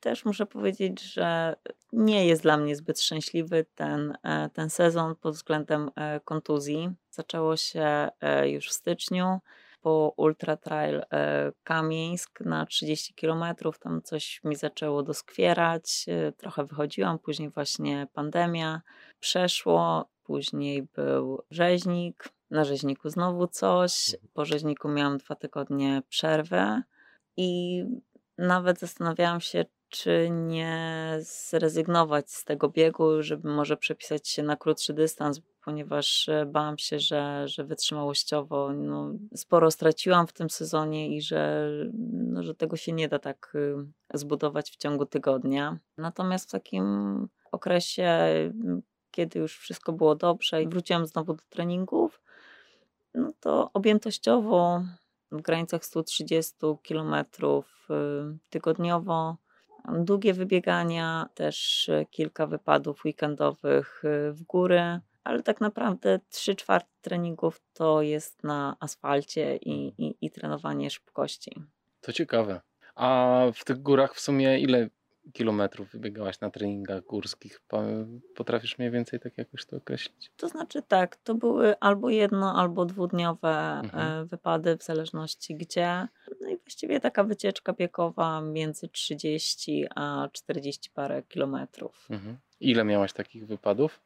też muszę powiedzieć, że nie jest dla mnie zbyt szczęśliwy ten, e, ten sezon pod względem e, kontuzji. Zaczęło się już w styczniu po Ultra Trail e, Kamieńsk na 30 km. Tam coś mi zaczęło doskwierać, e, trochę wychodziłam, później właśnie pandemia przeszło, później był rzeźnik, na rzeźniku znowu coś, mhm. po rzeźniku miałam dwa tygodnie przerwę i nawet zastanawiałam się, czy nie zrezygnować z tego biegu, żeby może przepisać się na krótszy dystans, ponieważ e, bałam się, że, że wytrzymałościowo no, sporo straciłam w tym sezonie i że, no, że tego się nie da tak y, zbudować w ciągu tygodnia. Natomiast w takim okresie, kiedy już wszystko było dobrze i wróciłam znowu do treningów, no to objętościowo w granicach 130 km y, tygodniowo Długie wybiegania, też kilka wypadów weekendowych w góry, ale tak naprawdę 3 czwarte treningów to jest na asfalcie i, i, i trenowanie szybkości. To ciekawe. A w tych górach w sumie ile kilometrów wybiegałaś na treningach górskich? Potrafisz mniej więcej tak jakoś to określić? To znaczy tak, to były albo jedno, albo dwudniowe e, mhm. wypady, w zależności gdzie. No i właściwie taka wycieczka biegowa między 30 a 40 parę kilometrów. Mhm. Ile miałaś takich wypadów?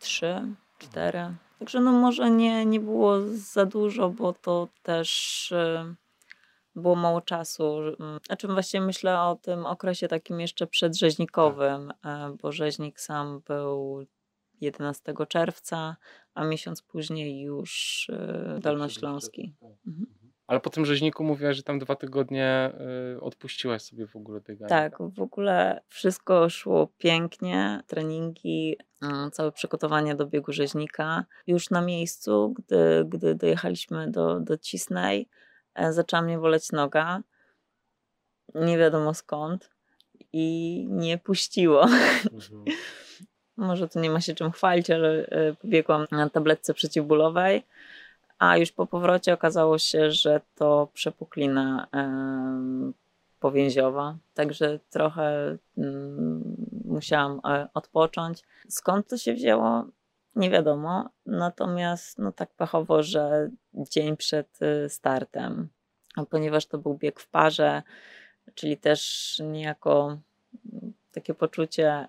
Trzy, cztery. Także no może nie, nie było za dużo, bo to też e, było mało czasu. Znaczy właśnie myślę o tym okresie takim jeszcze przedrzeźnikowym, e, bo rzeźnik sam był 11 czerwca, a miesiąc później już e, Dolnośląski. Tak. Mhm. Ale po tym rzeźniku mówiłaś, że tam dwa tygodnie y, odpuściłaś sobie w ogóle bieganie. Tak, w ogóle wszystko szło pięknie. Treningi, mm, całe przygotowanie do biegu rzeźnika. Już na miejscu, gdy, gdy dojechaliśmy do, do Cisnej, E, zaczęła mnie boleć noga. Nie wiadomo skąd. I nie puściło. Mhm. Może tu nie ma się czym chwalić, ale e, pobiegłam na tabletce przeciwbólowej. A już po powrocie okazało się, że to przepuklina powięziowa, także trochę mm, musiałam e, odpocząć. Skąd to się wzięło? Nie wiadomo, natomiast no tak pechowo, że dzień przed y, startem, ponieważ to był bieg w parze, czyli też niejako mm, takie poczucie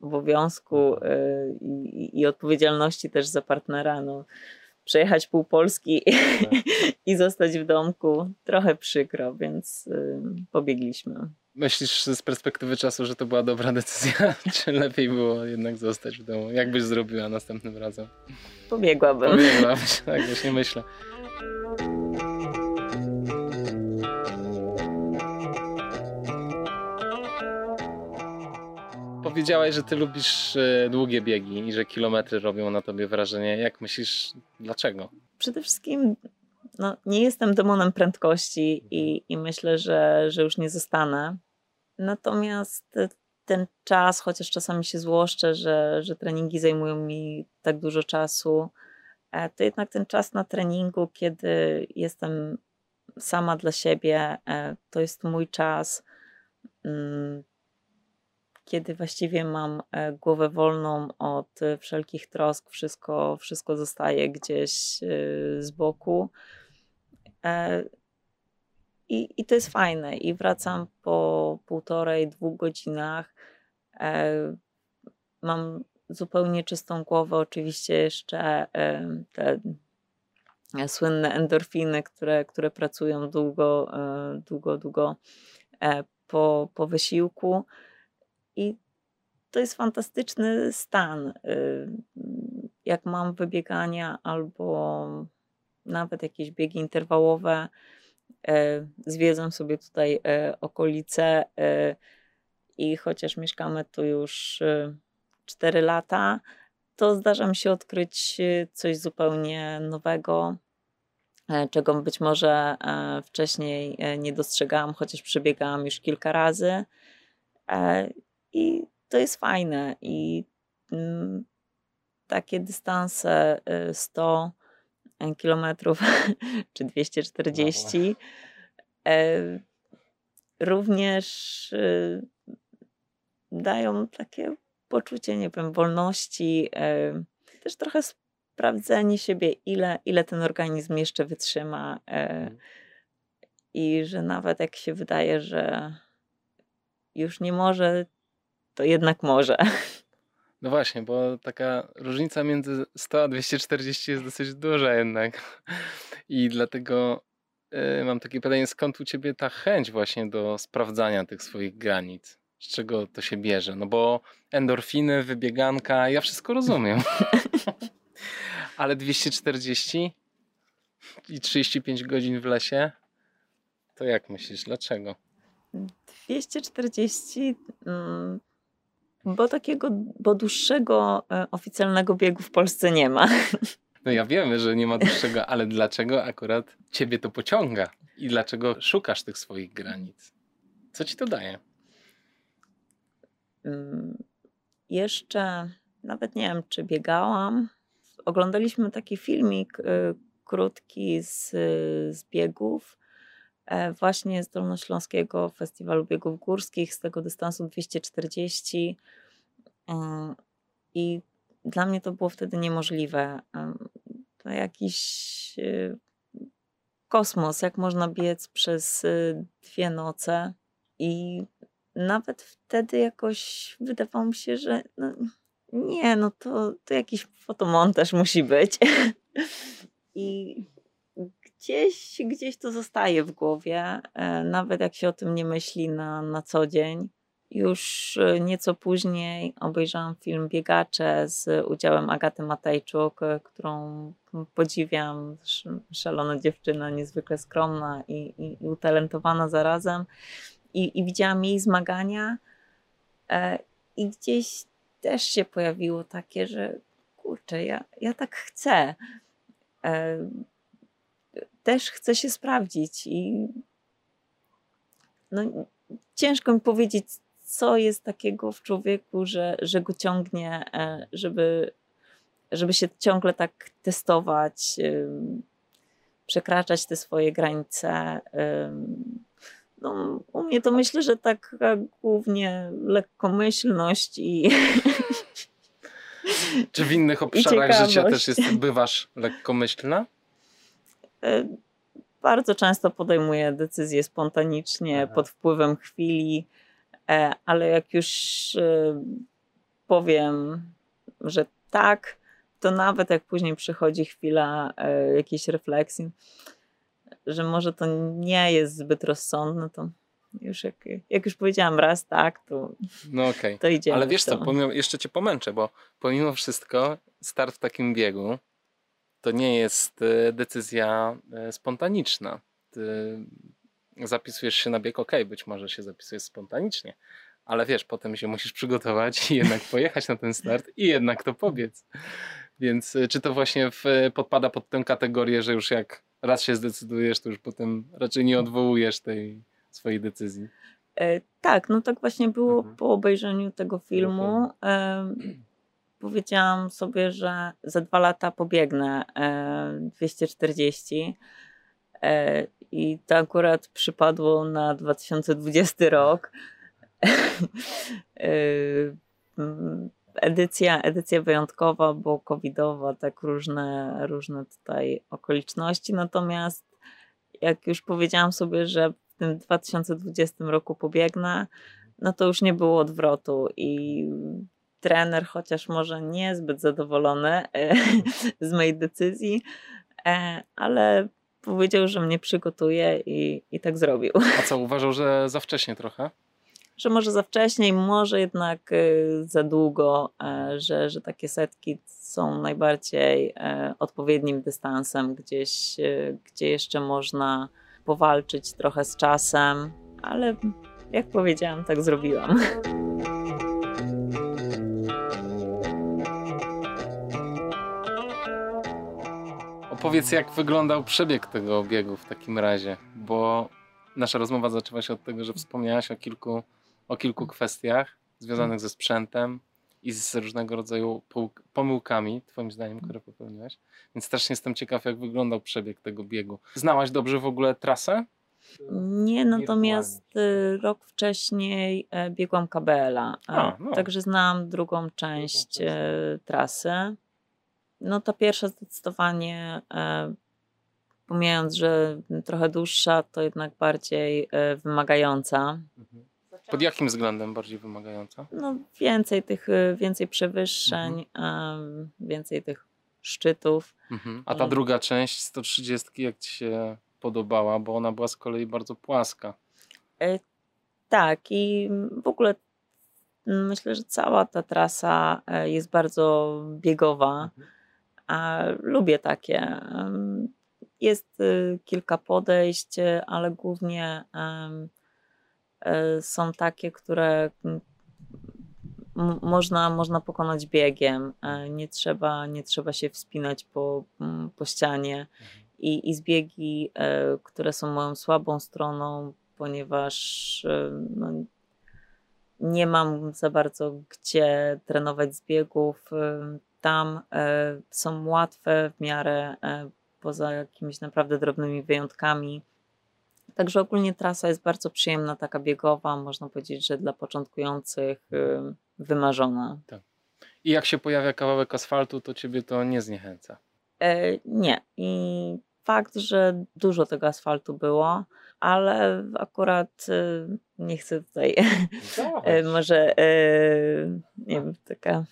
obowiązku y, i, i odpowiedzialności też za partnera. No, przejechać pół Polski tak. i zostać w domku trochę przykro, więc y, pobiegliśmy. Myślisz z perspektywy czasu, że to była dobra decyzja, czy lepiej było jednak zostać w domu? Jak byś zrobiła następnym razem? Pobiegłabym. Pobiegłabyś, tak właśnie myślę. Powiedziałaś, że ty lubisz e, długie biegi i że kilometry robią na tobie wrażenie. Jak myślisz, dlaczego? Przede wszystkim no, nie jestem demonem prędkości i, i myślę, że, że już nie zostanę. Natomiast ten czas, chociaż czasami się złoszczę, że, że treningi zajmują mi tak dużo czasu, e, to jednak ten czas na treningu, kiedy jestem sama dla siebie, e, to jest mój czas, mm, kiedy właściwie mam e, głowę wolną od wszelkich trosk, wszystko, wszystko zostaje gdzieś z boku. I, I to jest fajne. I wracam po półtorej, dwóch godzinach. E, mam zupełnie czystą głowę. Oczywiście jeszcze e, te słynne endorfiny, które, które pracują długo, e, długo, długo e, po, po wysiłku. I to jest fantastyczny stan. E, jak mam wybiegania albo nawet jakieś biegi interwałowe, E, zwiedzam sobie tutaj e, okolice i chociaż mieszkamy tu już 4 lata, to zdarza mi się odkryć coś zupełnie nowego, czego być może wcześniej nie dostrzegałam, chociaż przebiegałam już kilka razy. I to jest fajne. I mm, takie dystanse 100 kilometrów czy 240. E, również e, dają takie poczucie, nie wiem, wolności, e, też trochę sprawdzenie siebie, ile, ile ten organizm jeszcze wytrzyma. Mhm. I że nawet jak się wydaje, że już nie może, to jednak może. No właśnie, bo taka różnica między 100 a 240 jest dosyć duża jednak. I dlatego y, mam takie pytanie, skąd u ciebie ta chęć właśnie do sprawdzania tych swoich granic? Z czego to się bierze? No bo endorfiny, wybieganka, ja wszystko rozumiem. Ale 240 i 35 godzin w lesie? To jak myślisz, dlaczego? 240 mm, bo takiego, bo dłuższego e, oficjalnego biegu w Polsce nie ma. No ja wiemy, że nie ma dłuższego, ale dlaczego akurat ciebie to pociąga? I dlaczego szukasz tych swoich granic? Co ci to daje? Mm, jeszcze nawet nie wiem, czy biegałam. Oglądaliśmy taki filmik y, krótki z, z biegów, e, właśnie z Dolnośląskiego Festiwalu Biegów Górskich, z tego dystansu 240. E, I dla mnie to było wtedy niemożliwe. E, to jakiś kosmos, jak można biec przez dwie noce. I nawet wtedy jakoś wydawało mi się, że no, nie, no to, to jakiś fotomontaż musi być. I gdzieś, gdzieś to zostaje w głowie, e, nawet jak się o tym nie myśli na, na co dzień. Już e, nieco później obejrzałam film Biegacze z udziałem Agaty Matejczuk, e, którą podziwiam. Szalona dziewczyna, niezwykle skromna i, i, i utalentowana zarazem. I, I widziałam jej zmagania, i gdzieś też się pojawiło takie, że kurczę, ja, ja tak chcę. Też chcę się sprawdzić i no, ciężko mi powiedzieć, co jest takiego w człowieku, że, że go ciągnie, e, żeby, żeby się ciągle tak testować, przekraczać te swoje granice. No, u mnie to myślę, że tak głównie lekkomyślność i. Czy w innych obszarach życia też jest, bywasz lekkomyślna? E, bardzo często podejmuję decyzje spontanicznie, Aha. pod wpływem chwili, e, ale jak już e, powiem, że tak, to nawet jak później przychodzi chwila jakiejś refleksji, że może to nie jest zbyt rozsądne, to już jak, jak już powiedziałam raz tak, to, no okay. to idziemy. Ale wiesz co, pomimo, jeszcze cię pomęczę, bo pomimo wszystko start w takim biegu to nie jest e, decyzja e, spontaniczna. Ty zapisujesz się na bieg, ok, być może się zapisujesz spontanicznie, ale wiesz, potem się musisz przygotować i jednak pojechać na ten start i jednak to pobiec. Więc e, czy to właśnie w, podpada pod tę kategorię, że już jak raz się zdecydujesz, to już potem raczej nie odwołujesz tej swojej decyzji. E, tak, no tak właśnie było mhm. po obejrzeniu tego filmu. E, powiedziałam sobie, że za dwa lata pobiegnę e, 240 e, i to akurat przypadło na 2020 rok. E, edycja, edycja wyjątkowa, bo covidowa, tak różne, różne tutaj okoliczności. Natomiast jak już powiedziałam sobie, że w tym 2020 roku pobiegnę, no to już nie było odwrotu i trener, chociaż może niezbyt zadowolony e, z mojej decyzji, e, ale powiedział, że mnie przygotuje i, i tak zrobił. A co, uważał, że za wcześnie trochę? że może za wcześnie, może jednak y, za długo, e, że, że takie setki są najbardziej e, odpowiednim dystansem, gdzieś, e, gdzie jeszcze można powalczyć trochę z czasem, ale jak powiedziałam, tak zrobiłam. Opowiedz, jak wyglądał przebieg tego biegu w takim razie, bo nasza rozmowa zaczęła się od tego, że wspomniałaś o kilku o kilku kwestiach związanych ze sprzętem i z różnego rodzaju pomyłkami, twoim zdaniem, które popełniłeś. Więc też jestem ciekaw, jak wyglądał przebieg tego biegu. Znałaś dobrze w ogóle trasę? Nie, natomiast y, rok wcześniej e, biegłam KBL-a, A, no. także znam drugą część e, trasy. No ta pierwsza zdecydowanie, e, pomijając, że trochę dłuższa, to jednak bardziej wymagająca. Mhm. Pod jakim względem bardziej wymagająca? No więcej tych, y, więcej przewyższeń, mhm. więcej tych szczytów. Mhm. A ta druga część 130 jak Ci się podobała, bo ona była z kolei bardzo płaska. E, tak i w ogóle myślę, że cała ta trasa e, jest bardzo biegowa, mhm. A lubię takie. Jest y, kilka podejść, ale głównie E, są takie, które można, można pokonać biegiem. E, nie trzeba, nie trzeba się wspinać po, po ścianie. I, I zbiegi, e, które są moją słabą stroną, ponieważ no, nie mam za bardzo gdzie trenować z biegów. Tam są łatwe w miarę, poza jakimiś naprawdę drobnymi wyjątkami. Także ogólnie trasa jest bardzo przyjemna, taka biegowa, można powiedzieć, że dla początkujących wymarzona. Tak. I jak się pojawia kawałek asfaltu, to ciebie to nie zniechęca? E, nie. I fakt, że dużo tego asfaltu było, ale akurat y, nie chcę tutaj e, może e, nie wiem, taka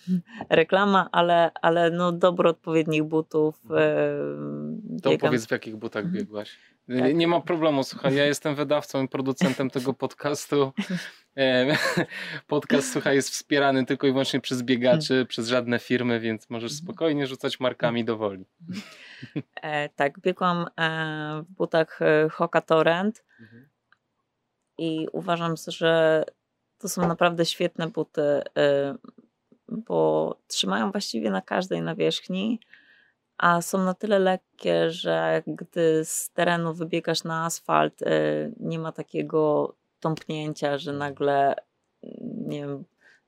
reklama, ale, ale no dobro odpowiednich butów. Mhm. To biegam. powiedz w jakich butach mhm. biegłaś? Tak. Nie ma problemu, słuchaj, ja jestem wydawcą i producentem tego podcastu. Podcast, słuchaj, jest wspierany tylko i wyłącznie przez biegaczy, hmm. przez żadne firmy, więc możesz mhm. spokojnie rzucać markami do woli. E, tak, biegłam e, w butach e, Hoka Torrent mhm. i uważam, że to są naprawdę świetne buty, e, bo trzymają właściwie na każdej nawierzchni a są na tyle lekkie, że gdy z terenu wybiegasz na asfalt, y, nie ma takiego tąpnięcia, że nagle nie wiem,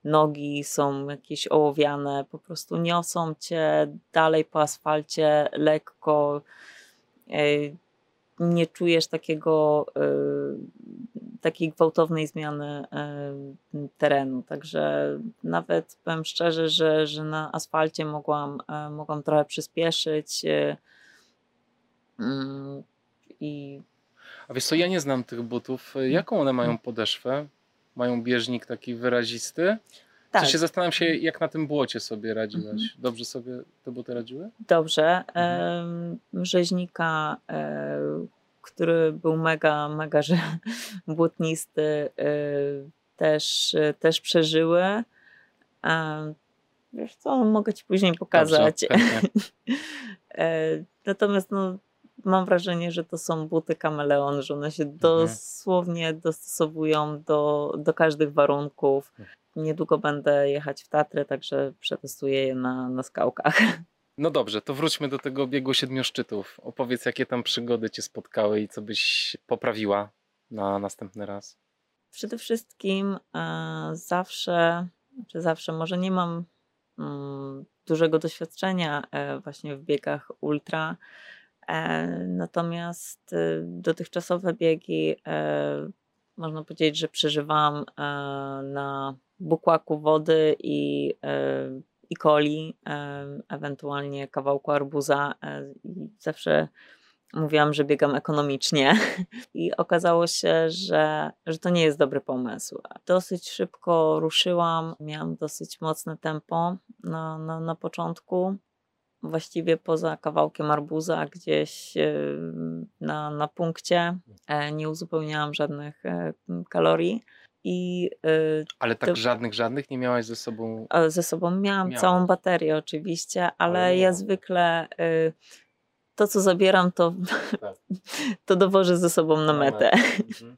nogi są jakieś ołowiane, po prostu niosą cię dalej po asfalcie lekko. Y, nie czujesz takiego y, takiej gwałtownej zmiany e, terenu. Także nawet powiem szczerze, że, że na asfalcie mogłam, e, mogłam trochę przyspieszyć. E, mm, I... A wiesz co, ja nie znam tych butów. Jaką one mają podeszwę? Mają bieżnik taki wyrazisty? Tak. Co się zastanawiam się, jak na tym błocie sobie radziłaś. Mhm. Dobrze sobie te buty radziły? Dobrze. Mhm. Rzeźnika, który był mega, mega że błotnisty, y, też, też przeżyły. Wiesz co, mogę ci później pokazać. Dobrze, e, Natomiast no, mam wrażenie, że to są buty kameleon, że one się mhm. dosłownie dostosowują do, do każdych warunków. Mhm. Niedługo będę jechać w Tatry, także przetestuję je na, na skałkach. No dobrze, to wróćmy do tego biegu siedmiu szczytów. Opowiedz, jakie tam przygody cię spotkały i co byś poprawiła na następny raz. Przede wszystkim e, zawsze, czy zawsze, może nie mam mm, dużego doświadczenia e, właśnie w biegach ultra, natomiast e, dotychczasowe biegi e, można powiedzieć, że przeżywałam e, na bukłaku wody i i coli, ewentualnie kawałku arbuza e, zawsze mówiłam, że biegam ekonomicznie i okazało się, że, że to nie jest dobry pomysł. Dosyć szybko ruszyłam, miałam dosyć mocne tempo na, na, na początku. Właściwie poza kawałkiem arbuza, gdzieś na, na punkcie, e, nie uzupełniałam żadnych e, kalorii. I, y, Ale tak to, żadnych, żadnych nie miałaś ze sobą? Ze sobą miałam Miałaś. całą baterię oczywiście, ale, ale ja zwykle y, to, co zabieram, to, tak. to dowożę ze sobą na metę. Mhm.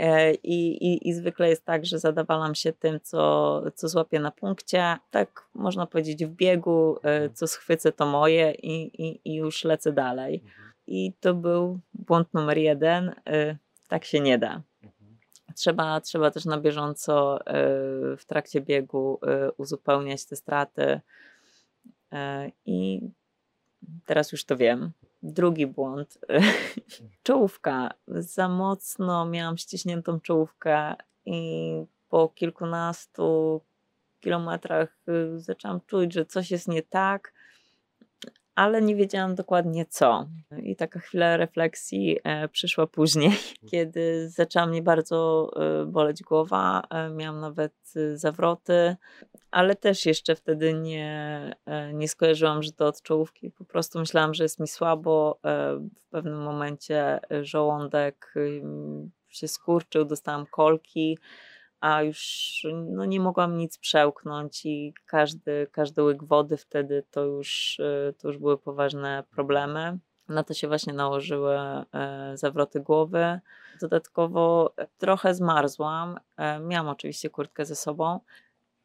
E, I, i, I zwykle jest tak, że zadawalam się tym, co, co złapię na punkcie. Tak można powiedzieć w biegu, y, mhm. co schwycę, to moje i, i, i już lecę dalej. Mhm. I to był błąd numer jeden. Tak się nie da. Trzeba, trzeba też na bieżąco w trakcie biegu uzupełniać te straty. I teraz już to wiem. Drugi błąd. Czołówka. Za mocno miałam ściśniętą czołówkę i po kilkunastu kilometrach zaczęłam czuć, że coś jest nie tak ale nie wiedziałam dokładnie co. I taka chwila refleksji e, przyszła później, kiedy zaczęła mnie bardzo e, boleć głowa. E, miałam nawet zawroty, ale też jeszcze wtedy nie, nie skojarzyłam, że to od czołówki. Po prostu myślałam, że jest mi słabo. W pewnym momencie żołądek się skurczył, dostałam kolki a już no, nie mogłam nic przełknąć i każdy, każdy łyk wody wtedy to już, to już były poważne problemy. Na to się właśnie nałożyły e, zawroty głowy. Dodatkowo trochę zmarzłam. E, miałam oczywiście kurtkę ze sobą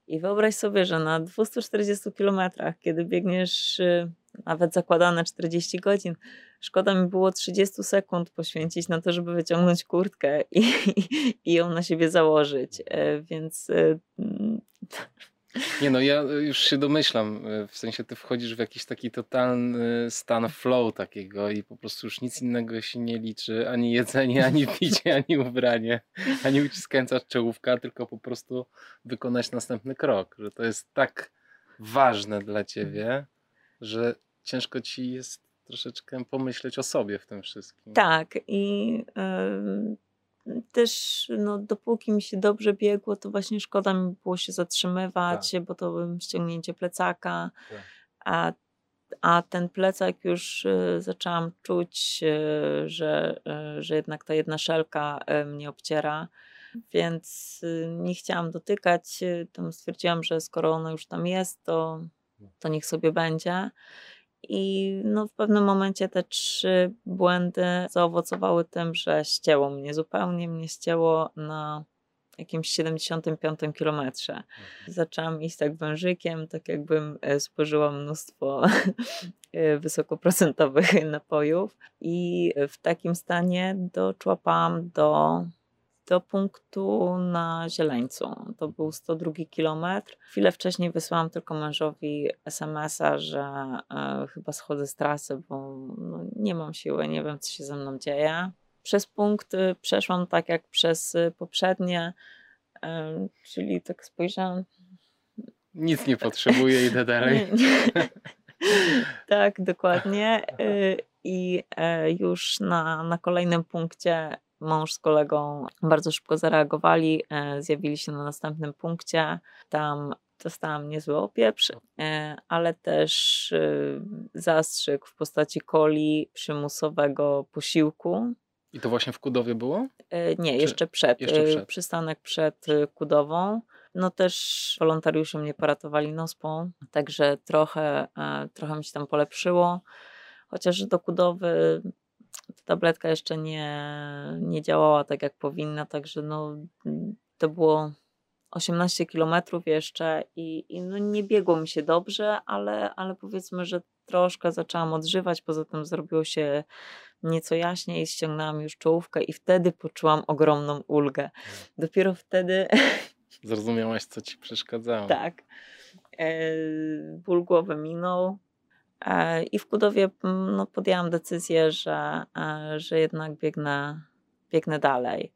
I wyobraź sobie, że na 240 kilometrach, kiedy biegniesz y, nawet zakładane 40 godzin, szkoda mi było 30 sekund poświęcić na to, żeby wyciągnąć kurtkę i, i ją na siebie założyć. E, więc y, nie no, ja już się domyślam, e, w sensie ty wchodzisz w jakiś taki totalny stan flow takiego i po prostu już nic innego się nie liczy, ani jedzenie, ani picie, ani ubranie, ani uciskająca czołówka, tylko po prostu wykonać następny krok, że to jest tak ważne dla ciebie, że ciężko ci jest troszeczkę pomyśleć o sobie w tym wszystkim. Tak i yy, też no, dopóki mi się dobrze biegło, to właśnie szkoda mi było się zatrzymywać, tak. bo to było ściągnięcie plecaka. Tak. A, a ten plecak już y, zaczęłam czuć, y, że, y, że jednak ta jedna szelka y, mnie obciera. Więc y, nie chciałam dotykać. Tam stwierdziłam, że skoro ono już tam jest, to, no. to niech sobie będzie. I no, w pewnym momencie te trzy błędy zaowocowały tym, że ścięło mnie, zupełnie mnie ścięło na jakimś 75 kilometrze. Mhm. Zaczęłam iść tak wężykiem, tak jakbym e, spożyła mnóstwo e, wysokoprocentowych napojów i w takim stanie doczłapałam do do punktu na Zieleńcu. To był 102 kilometr. Chwilę wcześniej wysłałam tylko mężowi SMS-a, że e, chyba schodzę z trasy, bo no, nie mam siły, nie wiem co się ze mną dzieje. Przez punkt przeszłam tak jak przez poprzednie, e, czyli tak spojrzałam. Nic nie potrzebuję, idę dalej. tak, dokładnie. E, I już na, na kolejnym punkcie mąż z kolegą bardzo szybko zareagowali, e, zjawili się na następnym punkcie. Tam dostałam niezły opieprz, e, ale też e, zastrzyk w postaci coli przymusowego posiłku. I to właśnie w Kudowie było? Nie, Czy jeszcze, przed, jeszcze przed. Przystanek przed Kudową. No też wolontariusze mnie poratowali nospą, także trochę, trochę mi się tam polepszyło. Chociaż do Kudowy ta tabletka jeszcze nie, nie działała tak jak powinna, także no, to było 18 kilometrów jeszcze i, i no nie biegło mi się dobrze, ale, ale powiedzmy, że troszkę zaczęłam odżywać, poza tym zrobiło się nieco jaśniej, ściągnęłam już czołówkę i wtedy poczułam ogromną ulgę. Dopiero wtedy... Zrozumiałaś, co ci przeszkadzało. tak. E, ból głowy minął, I w Kudowie mm, no, podjęłam decyzję, że, e, że jednak biegnę, biegnę dalej.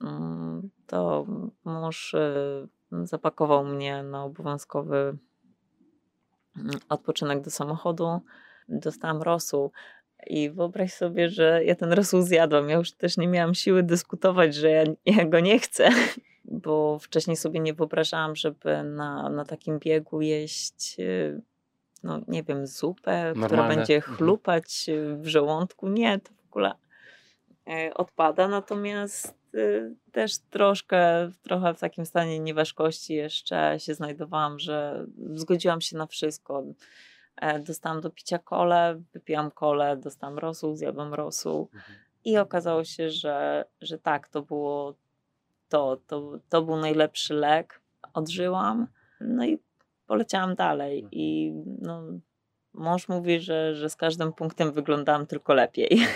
Mm, to mąż y, zapakował mnie na obowiązkowy mm, odpoczynek do samochodu. Dostałam rosół. I wyobraź sobie, że ja ten rosół zjadłam. Ja już też nie miałam siły dyskutować, że ja, ja go nie chcę, bo wcześniej sobie nie wyobrażałam, żeby na, na takim biegu jeść y, no nie wiem, zupę, Normalne. która będzie mhm. chlupać w żołądku. Nie, to w ogóle e, odpada. Natomiast y, też troszkę, trochę w takim stanie nieważkości jeszcze się znajdowałam, że zgodziłam się na wszystko. E, dostałam do picia kole, wypiłam kole, dostałam rosół, zjadłam rosół mhm. i okazało się, że, że tak, to było to, to, to był najlepszy lek. Odżyłam. No i poleciałam dalej mhm. i no, mąż mówi, że, że z każdym punktem wyglądałam tylko lepiej.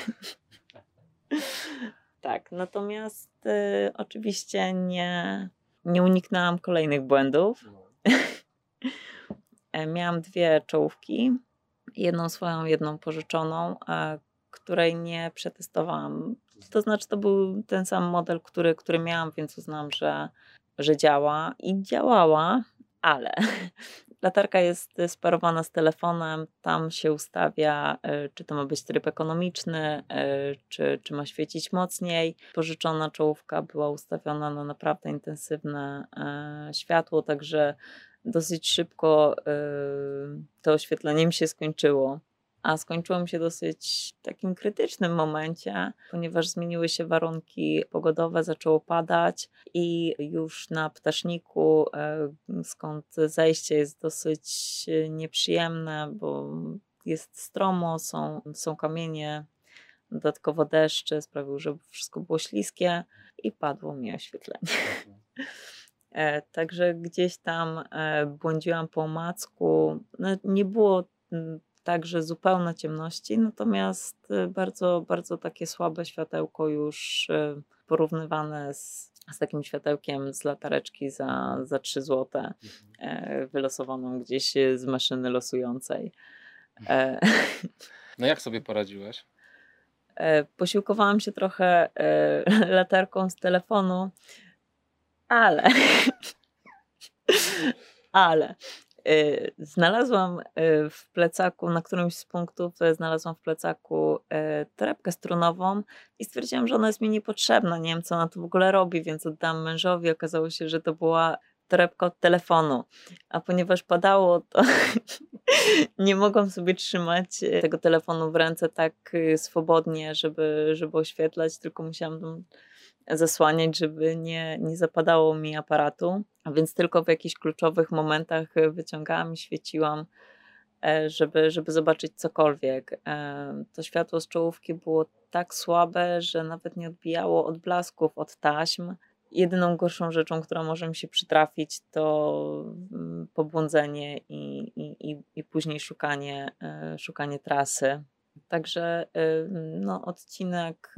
tak, natomiast y, oczywiście nie, nie uniknęłam kolejnych błędów. No. E, miałam dwie czołówki, jedną swoją, jedną pożyczoną, której nie przetestowałam. To znaczy, to był ten sam model, który, który miałam, więc uznałam, że, że działa i działała ale latarka jest sparowana z telefonem, tam się ustawia, e, czy to ma być tryb ekonomiczny, e, czy, czy ma świecić mocniej. Pożyczona czołówka była ustawiona na naprawdę intensywne e, światło, także dosyć szybko to oświetleniem się skończyło a skończyło mi się dosyć takim krytycznym momencie, ponieważ zmieniły się warunki pogodowe, zaczęło padać i już na ptaszniku, e, skąd zejście jest dosyć nieprzyjemne, bo jest stromo, są, są kamienie, dodatkowo deszcze sprawił, że wszystko było śliskie i padło mi oświetlenie. E, także gdzieś tam e, błądziłam po omacku. No, nie było mm, także zupełna ciemności, natomiast e, bardzo, bardzo takie słabe światełko już porównywane z, z takim światełkiem z latareczki za, za 3 zł, mhm. wylosowaną gdzieś z maszyny losującej. No jak sobie poradziłeś? Posiłkowałam się trochę latarką z telefonu, ale, ale y, znalazłam y, w plecaku, na którymś z punktów y, znalazłam w plecaku torebkę strunową i stwierdziłam, że ona jest mi niepotrzebna. Nie wiem, co ona tu w ogóle robi, więc oddam mężowi. Okazało się, że to była torebka od telefonu. A ponieważ padało, to nie mogłam sobie trzymać tego telefonu w ręce tak swobodnie, żeby, żeby oświetlać, tylko musiałam zasłaniać, żeby nie, nie zapadało mi aparatu, a więc tylko w jakichś kluczowych momentach wyciągałam i świeciłam, e, żeby, żeby zobaczyć cokolwiek. E, to światło z czołówki było tak słabe, że nawet nie odbijało od blasków, od taśm. Jedyną gorszą rzeczą, która może mi się przytrafić, to mm, pobłądzenie i, i, i, i później szukanie, e, szukanie trasy. Także no, odcinek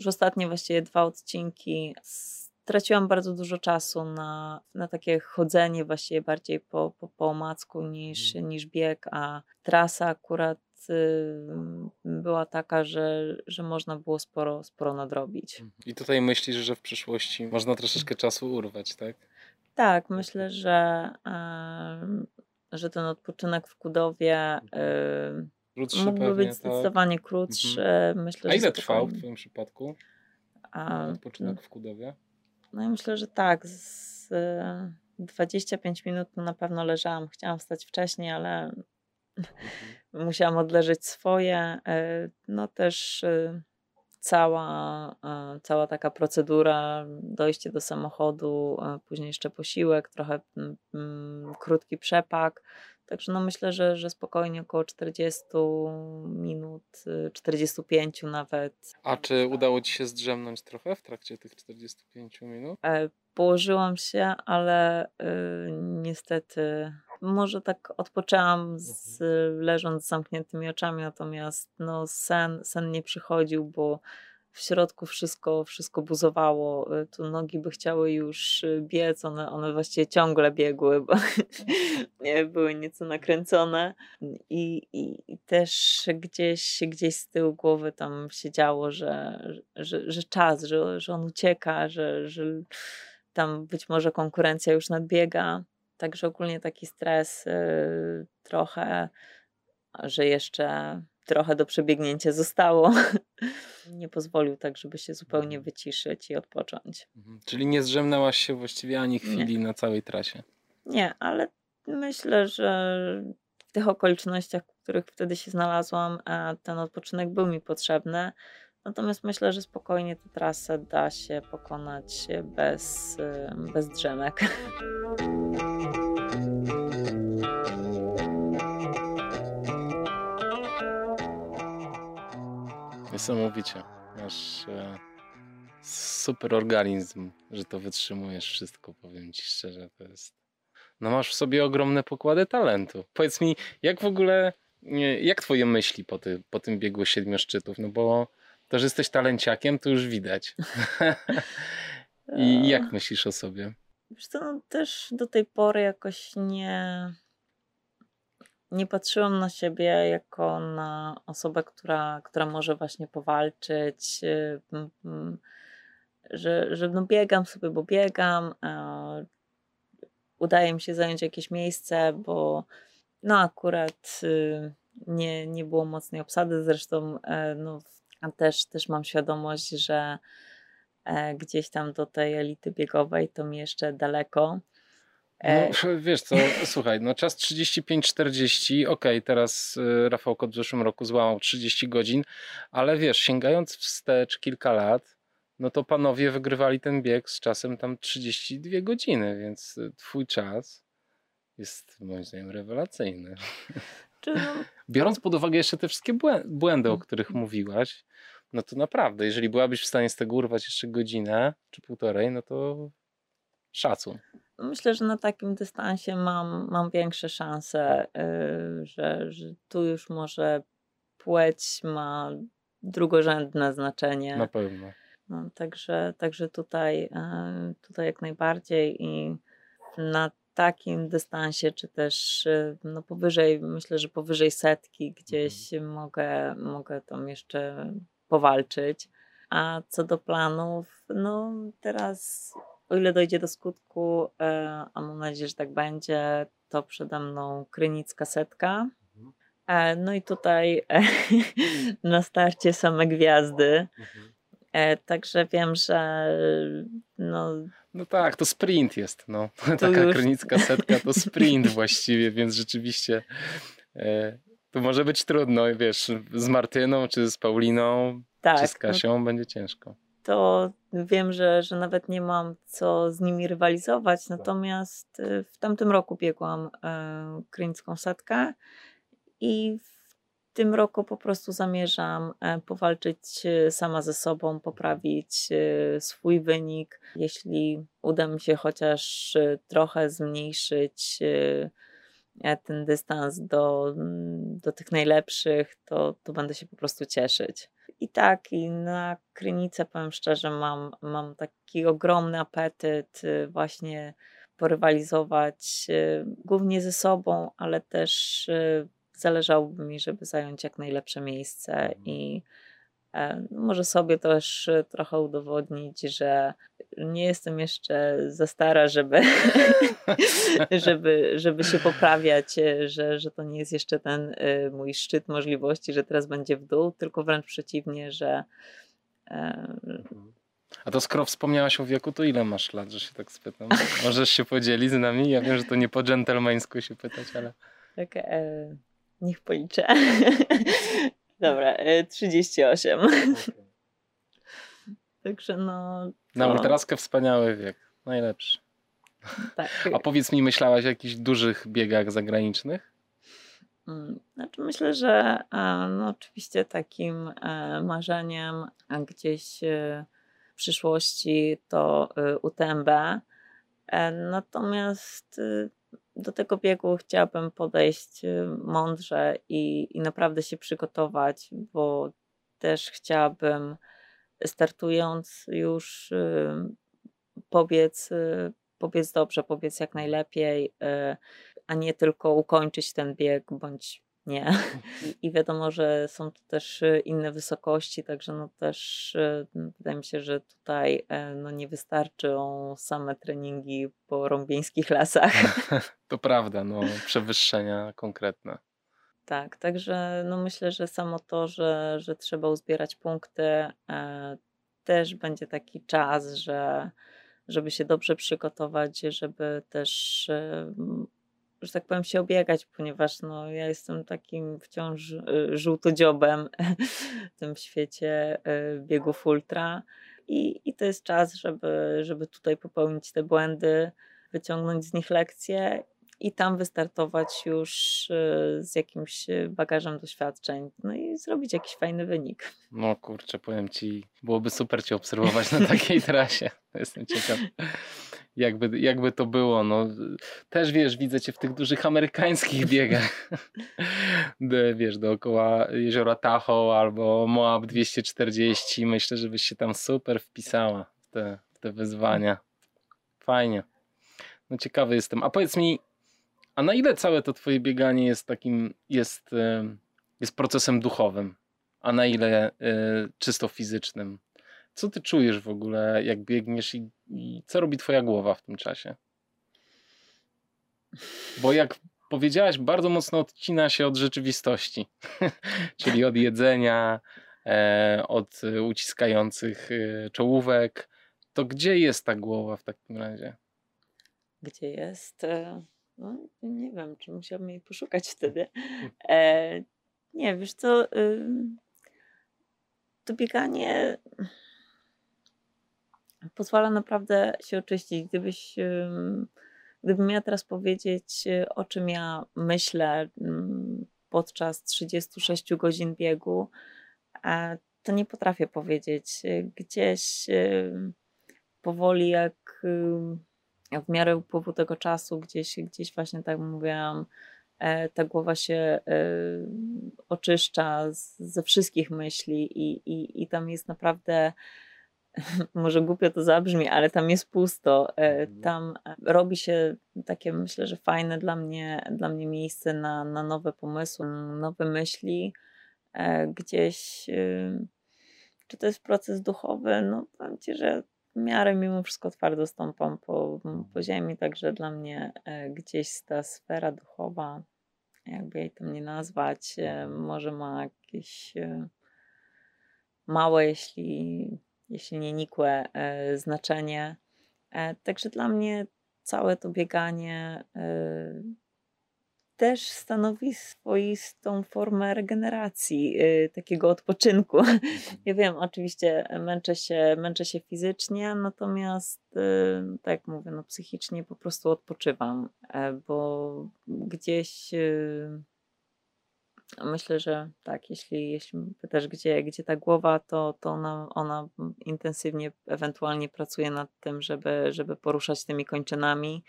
już ostatnie właściwie dwa odcinki straciłam bardzo dużo czasu na, na takie chodzenie właściwie bardziej po, po, po omacku niż, mm. niż bieg, a trasa akurat była taka, że, że można było sporo, sporo nadrobić. Mhm. I tutaj myślisz, że w przyszłości można troszeczkę czasu urwać, tak? Tak, myślę, że, że ten odpoczynek w Kudowie y, Krótszy Mógłby pewnie, być tak. zdecydowanie krótszy. Mhm. Myślę, A ile trwał w Twoim przypadku A, odpoczynek w Kudowie? No i myślę, że tak. Z 25 minut na pewno leżałam. Chciałam wstać wcześniej, ale mhm. musiałam odleżeć swoje. E, no też e, cała, e, cała taka procedura, dojście do samochodu, później jeszcze posiłek, trochę krótki przepak. Także no myślę, że, że spokojnie około 40 minut, 45 y, nawet. A czy udało Ci się zdrzemnąć trochę w trakcie tych 45 minut? E, położyłam się, ale y, niestety może tak odpoczęłam z, mhm. leżąc z zamkniętymi oczami, natomiast no, sen, sen nie przychodził, bo w środku wszystko, wszystko buzowało. Y, tu nogi by chciały już y, biec, one, one właściwie ciągle biegły, bo nie, były nieco nakręcone. I, i, też gdzieś, gdzieś z tyłu głowy tam się działo, że, że, że czas, że, że on ucieka, że, że tam być może konkurencja już nadbiega. Także ogólnie taki stres y, trochę, że jeszcze trochę do przebiegnięcia zostało. nie pozwolił tak, żeby się zupełnie mhm. wyciszyć i odpocząć. Mhm. Czyli nie zrzemnęłaś się właściwie ani chwili nie. na całej trasie? Nie, ale myślę, że w tych okolicznościach, w których wtedy się znalazłam, ten odpoczynek był mi potrzebny. Natomiast myślę, że spokojnie tę trasę da się pokonać bez, bez drzemek. Niesamowicie. Masz e, super organizm, że to wytrzymujesz wszystko, powiem ci szczerze. To jest. No masz w sobie ogromne pokłady talentu. Powiedz mi, jak w ogóle, jak twoje myśli po, ty, po tym biegu siedmiu szczytów? No bo to, że jesteś talenciakiem, to już widać. I jak myślisz o sobie? Wiesz co, no też do tej pory jakoś nie nie patrzyłam na siebie jako na osobę, która, która może właśnie powalczyć, y, że, że no biegam sobie, bo biegam, udaje mi się zająć jakieś miejsce, bo no akurat y, nie, nie było mocnej obsady, zresztą e, no, też, też mam świadomość, że e, gdzieś tam do tej elity biegowej to mi jeszcze daleko. E, no, wiesz co, słuchaj, no czas 35-40, okej, okay, teraz y, Rafał Kot w zeszłym roku złamał 30 godzin, ale wiesz, sięgając wstecz kilka lat, no to panowie wygrywali ten bieg z czasem tam 32 godziny, więc y, twój czas jest moim zdaniem rewelacyjny. Biorąc pod uwagę jeszcze te wszystkie błędy, o których mówiłaś, no to naprawdę, jeżeli byłabyś w stanie z tego urwać jeszcze godzinę czy półtorej, no to Szacun. Myślę, że na takim dystansie mam, mam większe szanse, yy, że, że tu już może płeć ma drugorzędne znaczenie. Na pewno. No, także, także tutaj, yy, tutaj jak najbardziej i na takim dystansie, czy też yy, no powyżej, myślę, że powyżej setki gdzieś mhm. mogę, mogę tam jeszcze powalczyć. A co do planów, no teraz o ile dojdzie do skutku, e, a mam nadzieję, że tak będzie, to przede mną Krynicka setka. E, no i tutaj e, na starcie same gwiazdy. Także wiem, że no, no tak, to sprint jest. No. Taka już... krynicka setka to sprint właściwie, więc rzeczywiście to może być trudno, wiesz, z Martyną, czy z Pauliną, tak, czy z no Kasią no, będzie ciężko to wiem, że, że nawet nie mam co z nimi rywalizować. Tak. Natomiast y, w tamtym roku biegłam e, krynicką setkę i w tym roku po prostu zamierzam e, powalczyć e, sama ze sobą, poprawić swój wynik. Jeśli uda mi się chociaż trochę zmniejszyć ten dystans do, do tych najlepszych, to, to będę się po prostu cieszyć. I tak, i na Krynicę, powiem szczerze, mam, mam taki ogromny apetyt y, właśnie porywalizować y, głównie ze sobą, ale też y, zależałoby mi, żeby zająć jak najlepsze miejsce mhm. i E, może sobie też trochę udowodnić, że nie jestem jeszcze za stara, żeby, żeby, żeby się poprawiać, e, że, że to nie jest jeszcze ten mój szczyt możliwości, że teraz będzie w dół, tylko wręcz przeciwnie, że. A to skoro wspomniałaś o wieku, to ile masz lat, że się tak spytam? Możesz się podzielić z nami? Ja wiem, że to nie po dżentelmeńsku się pytać, ale. Tak, e, niech policzę. Dobra, 38. E, okay. Także no. Na ultraskę wspaniały wiek. Najlepszy. Tak. A powiedz mi, myślałaś o jakichś dużych biegach zagranicznych? Mm, znaczy myślę, że e, no oczywiście takim e, marzeniem gdzieś w przyszłości to UTMB. Natomiast do tego biegu chciałabym podejść mądrze i, i naprawdę się przygotować, bo też chciałabym startując już y, powiedz, y, powiedz dobrze, powiedz jak najlepiej, a nie tylko ukończyć ten bieg bądź nie. I wiadomo, że są tu też y, inne wysokości, także no też y, wydaje mi się, że tutaj e, no nie wystarczą same treningi po rąbieńskich lasach. To prawda, no przewyższenia konkretne. Tak, także no myślę, że samo to, że, że trzeba uzbierać punkty, e, też będzie taki czas, że żeby się dobrze przygotować, żeby też e, że tak powiem, się obiegać, ponieważ no, ja jestem takim wciąż y, żółtodziobem w tym świecie y, biegów ultra. I, i to jest czas, żeby, żeby tutaj popełnić te błędy, wyciągnąć z nich lekcje i tam wystartować już y, z jakimś bagażem doświadczeń, no i zrobić jakiś fajny wynik. No kurczę, powiem ci, byłoby super cię obserwować na takiej trasie. Jestem ciekaw jakby, jakby to było. No, też wiesz, widzę cię w tych dużych amerykańskich biegach. wiesz, dookoła jeziora Tahoe albo Moab 240. Myślę, że byś się tam super wpisała w te, w te wyzwania. Fajnie. No ciekawy jestem. A powiedz mi, a na ile całe to twoje bieganie jest takim, jest, jest procesem duchowym, a na ile y, czysto fizycznym? Co ty czujesz w ogóle, jak biegniesz i, i co robi twoja głowa w tym czasie? Bo jak powiedziałaś, bardzo mocno odcina się od rzeczywistości, czyli od jedzenia, e, od uciskających e, czołówek. To gdzie jest ta głowa w takim razie? Gdzie jest? E, no, nie wiem, czy musiałbym jej poszukać wtedy. E, nie, wiesz co, y, to bieganie pozwala naprawdę się oczyścić. Gdybyś, gdybym miała teraz powiedzieć, o czym ja myślę podczas 36 godzin biegu, to nie potrafię powiedzieć. Gdzieś powoli jak w miarę upływu tego czasu gdzieś, gdzieś właśnie tak mówiłam, e, ta głowa się e, oczyszcza ze wszystkich myśli i, i, i tam jest naprawdę może głupio to zabrzmi, ale tam jest pusto. E, mhm. Tam robi się takie, myślę, że fajne dla mnie, dla mnie miejsce na, na nowe pomysły, nowe myśli. Gdzieś, czy to jest proces duchowy? No, powiem Ci, że w miarę mimo wszystko twardo stąpam po, po ziemi, także dla mnie e, gdzieś ta sfera duchowa, jakby jej tam nie nazwać, e, może ma jakieś e, małe, jeśli, jeśli nie nikłe znaczenie. Także dla mnie całe to bieganie też stanowi swoistą formę regeneracji, yy, takiego odpoczynku. Mhm. Ja wiem, oczywiście męczę się, męczę się fizycznie, natomiast yy, tak jak mówię, no psychicznie po prostu odpoczywam, yy, bo gdzieś y, myślę, że tak, jeśli, jeśli pytasz, gdzie, gdzie ta głowa, to, to ona, ona intensywnie ewentualnie pracuje nad tym, żeby, żeby poruszać tymi kończynami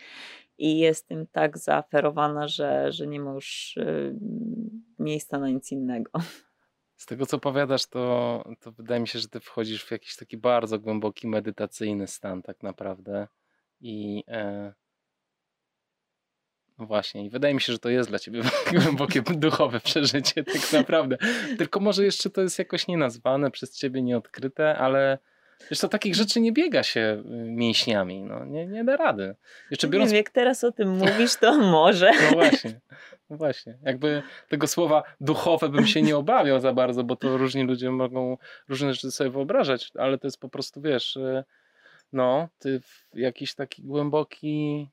i jest tym tak zaaferowana, że, że nie ma już y, miejsca na nic innego. Z tego co powiadasz, to, to wydaje mi się, że ty wchodzisz w jakiś taki bardzo głęboki medytacyjny stan tak naprawdę i e, no właśnie, i wydaje mi się, że to jest dla ciebie głębokie duchowe przeżycie tak naprawdę. Tylko może jeszcze to jest jakoś nienazwane, przez ciebie nieodkryte, ale Wiesz, to takich rzeczy nie biega się y, mięśniami, no, nie, nie da rady. Jeszcze biorąc... Nie jak teraz o tym mówisz, to może. No właśnie, no właśnie. Jakby tego słowa duchowe bym się nie obawiał za bardzo, bo to różni ludzie mogą różne rzeczy sobie wyobrażać, ale to jest po prostu, wiesz, y, no, ty w jakiś taki głęboki,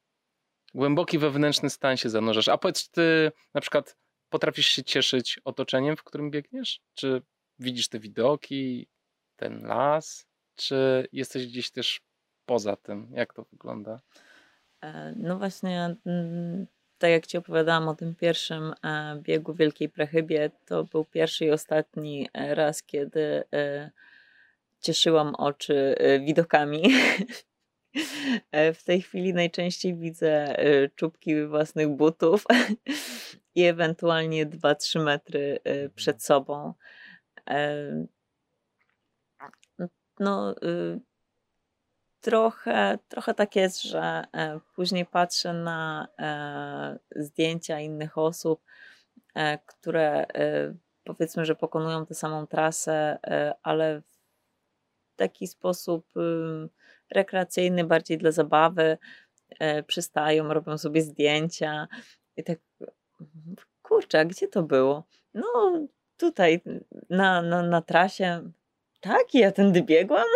głęboki wewnętrzny stan się zanurzasz. A powiedz, ty na przykład potrafisz się cieszyć otoczeniem, w którym biegniesz? Czy widzisz te widoki, ten las? Czy jesteś gdzieś też poza tym? Jak to wygląda? E, no właśnie, mm, tak jak Ci opowiadałam o tym pierwszym e, biegu Wielkiej Prechybie, to był pierwszy i ostatni e, raz, kiedy cieszyłam oczy widokami. W tej chwili najczęściej widzę czubki własnych butów i ewentualnie 2-3 metry przed mhm. sobą no, y, trochę, trochę tak jest, że e, później patrzę na e, zdjęcia innych osób, e, które powiedzmy, że pokonują tę samą trasę, ale w taki sposób rekreacyjny, bardziej dla zabawy, przystają, robią sobie zdjęcia i tak kurczę, gdzie to było? No tutaj na, na, na trasie tak, ja tędy biegłam.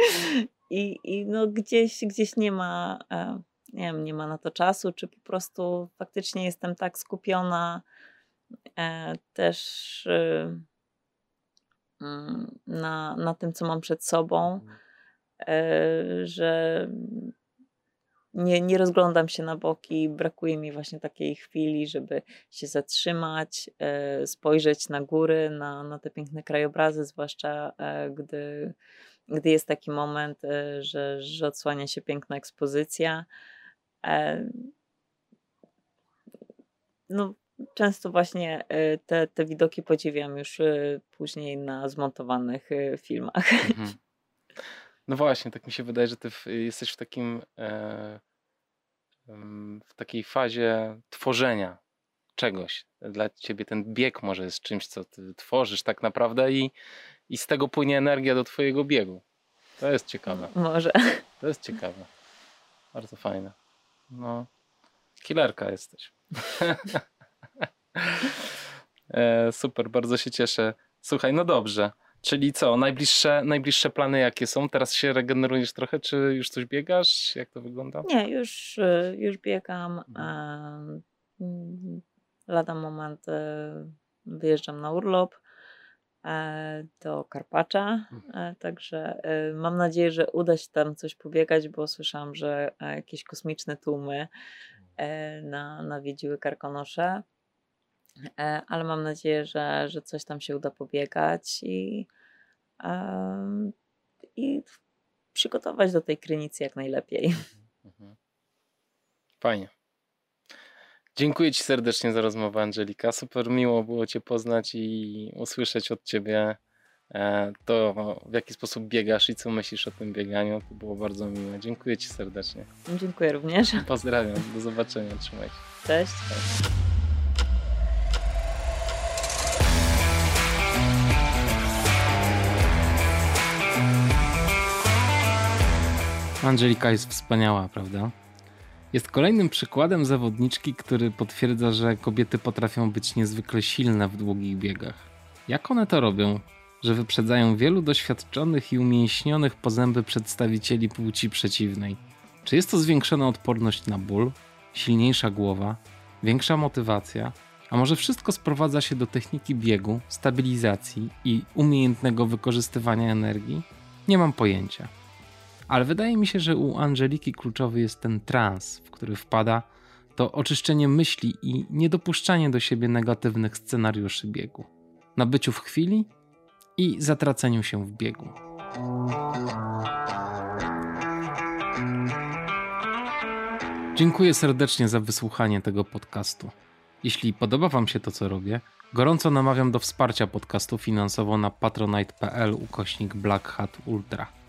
I, I no gdzieś, gdzieś nie ma, e, nie wiem, nie ma na to czasu, czy po prostu faktycznie jestem tak skupiona e, też e, na, na tym, co mam przed sobą, mhm. e, że nie, nie rozglądam się na boki, brakuje mi właśnie takiej chwili, żeby się zatrzymać, e, spojrzeć na góry, na, na te piękne krajobrazy, zwłaszcza e, gdy, gdy jest taki moment, e, że, że odsłania się piękna ekspozycja. No, często właśnie te, te widoki podziwiam już później na zmontowanych filmach. Mhm. No właśnie, tak mi się wydaje, że ty jesteś w takim e, w takiej fazie tworzenia czegoś. Dla ciebie ten bieg może jest czymś, co ty tworzysz tak naprawdę i, i z tego płynie energia do twojego biegu. To jest ciekawe. Może. To jest ciekawe. Bardzo fajne. No, killerka jesteś. e, super, bardzo się cieszę. Słuchaj, no dobrze. Czyli co, najbliższe, najbliższe plany jakie są? Teraz się regenerujesz trochę, czy już coś biegasz? Jak to wygląda? Nie, już, y, już biegam. Mhm. Lada moment y, wyjeżdżam na urlop e, do Karpacza, mhm. e, także y, mam nadzieję, że uda się tam coś pobiegać, bo słyszałam, że e, jakieś kosmiczne tłumy na, nawiedziły Karkonosze. E, ale mam nadzieję, że, że coś tam się uda pobiegać i, i przygotować do tej krynicy jak najlepiej. Mhm, mhm. Fajnie. Dziękuję Ci serdecznie za rozmowę, Angelika. Super miło było Cię poznać i usłyszeć od Ciebie e, to, w jaki sposób biegasz i co myślisz o tym bieganiu. To było bardzo miłe. Dziękuję Ci serdecznie. Dziękuję również. Pozdrawiam. Do zobaczenia. Trzymaj się. Cześć. Cześć. Angelika jest wspaniała, prawda? Jest kolejnym przykładem zawodniczki, który potwierdza, że kobiety potrafią być niezwykle silne w długich biegach. Jak one to robią? Że wyprzedzają wielu doświadczonych i umięśnionych po zęby przedstawicieli płci przeciwnej. Czy jest to zwiększona odporność na ból, silniejsza głowa, większa motywacja, a może wszystko sprowadza się do techniki biegu, stabilizacji i umiejętnego wykorzystywania energii? Nie mam pojęcia. Ale wydaje mi się, że u Angeliki kluczowy jest ten trans, w który wpada, to oczyszczenie myśli i niedopuszczanie do siebie negatywnych scenariuszy biegu. Na byciu w chwili i zatraceniu się w biegu. Dziękuję serdecznie za wysłuchanie tego podcastu. Jeśli podoba Wam się to, co robię, gorąco namawiam do wsparcia podcastu finansowo na patronite.pl ukośnik Black Hat Ultra.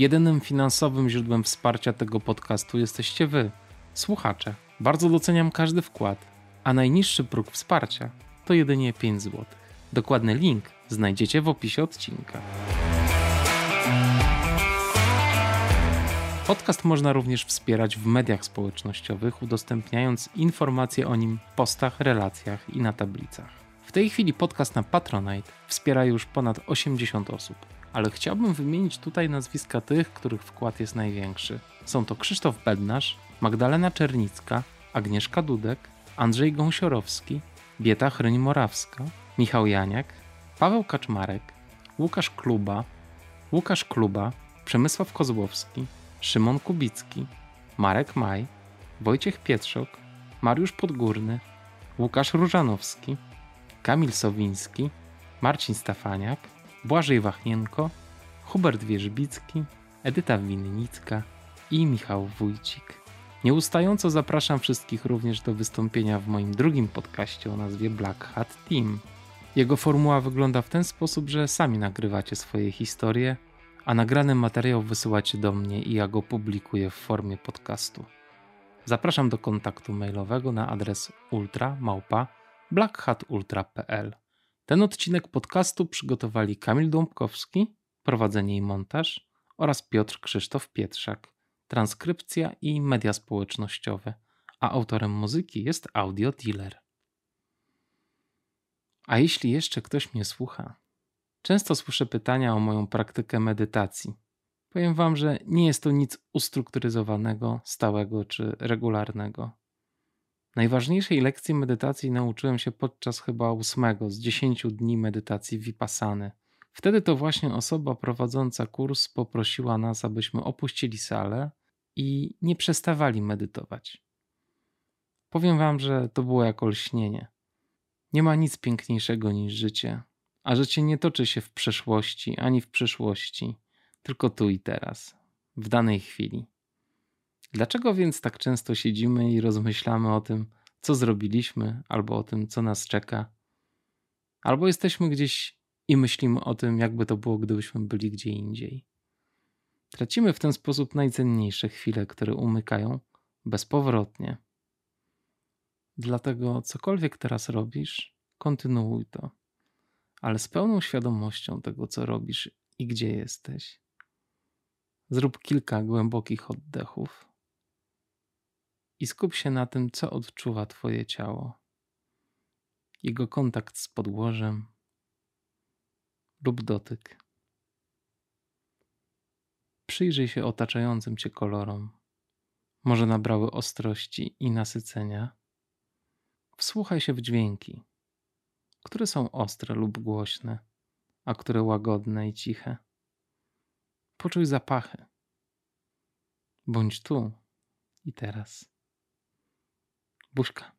Jedynym finansowym źródłem wsparcia tego podcastu jesteście Wy, słuchacze. Bardzo doceniam każdy wkład, a najniższy próg wsparcia to jedynie 5 zł. Dokładny link znajdziecie w opisie odcinka. Podcast można również wspierać w mediach społecznościowych, udostępniając informacje o nim w postach, relacjach i na tablicach. W tej chwili podcast na Patronite wspiera już ponad 80 osób ale chciałbym wymienić tutaj nazwiska tych, których wkład jest największy. Są to Krzysztof Bednarz, Magdalena Czernicka, Agnieszka Dudek, Andrzej Gąsiorowski, Bieta Chryń-Morawska, Michał Janiak, Paweł Kaczmarek, Łukasz Kluba, Łukasz Kluba, Przemysław Kozłowski, Szymon Kubicki, Marek Maj, Wojciech Pietrzok, Mariusz Podgórny, Łukasz Różanowski, Kamil Sowiński, Marcin Stafaniak, Błażej Wachnienko, Hubert Wierzbicki, Edyta Winnicka i Michał Wójcik. Nieustająco zapraszam wszystkich również do wystąpienia w moim drugim podcaście o nazwie Black Hat Team. Jego formuła wygląda w ten sposób, że sami nagrywacie swoje historie, a nagrany materiał wysyłacie do mnie i ja go publikuję w formie podcastu. Zapraszam do kontaktu mailowego na adres ultra blackhatultra.pl. Ten odcinek podcastu przygotowali Kamil Dąbkowski, prowadzenie i montaż oraz Piotr Krzysztof Pietrzak, transkrypcja i media społecznościowe, a autorem muzyki jest Audio Dealer. A jeśli jeszcze ktoś mnie słucha, często słyszę pytania o moją praktykę medytacji. Powiem Wam, że nie jest to nic ustrukturyzowanego, stałego czy regularnego. Najważniejszej lekcji medytacji nauczyłem się podczas chyba ósmego z dziesięciu dni medytacji Vipassany. Wtedy to właśnie osoba prowadząca kurs poprosiła nas, abyśmy opuścili salę i nie przestawali medytować. Powiem wam, że to było jako lśnienie. Nie ma nic piękniejszego niż życie, a życie nie toczy się w przeszłości ani w przyszłości, tylko tu i teraz, w danej chwili. Dlaczego więc tak często siedzimy i rozmyślamy o tym, co zrobiliśmy, albo o tym, co nas czeka? Albo jesteśmy gdzieś i myślimy o tym, jakby to było, gdybyśmy byli gdzie indziej. Tracimy w ten sposób najcenniejsze chwile, które umykają bezpowrotnie. Dlatego cokolwiek teraz robisz, kontynuuj to, ale z pełną świadomością tego, co robisz i gdzie jesteś. Zrób kilka głębokich oddechów i skup się na tym, co odczuwa Twoje ciało. Jego kontakt z podłożem lub dotyk. Przyjrzyj się otaczającym Cię kolorom. Może nabrały ostrości i nasycenia. Wsłuchaj się w dźwięki, które są ostre lub głośne, a które łagodne i ciche. Poczuj zapachy. Bądź tu i teraz. Busca.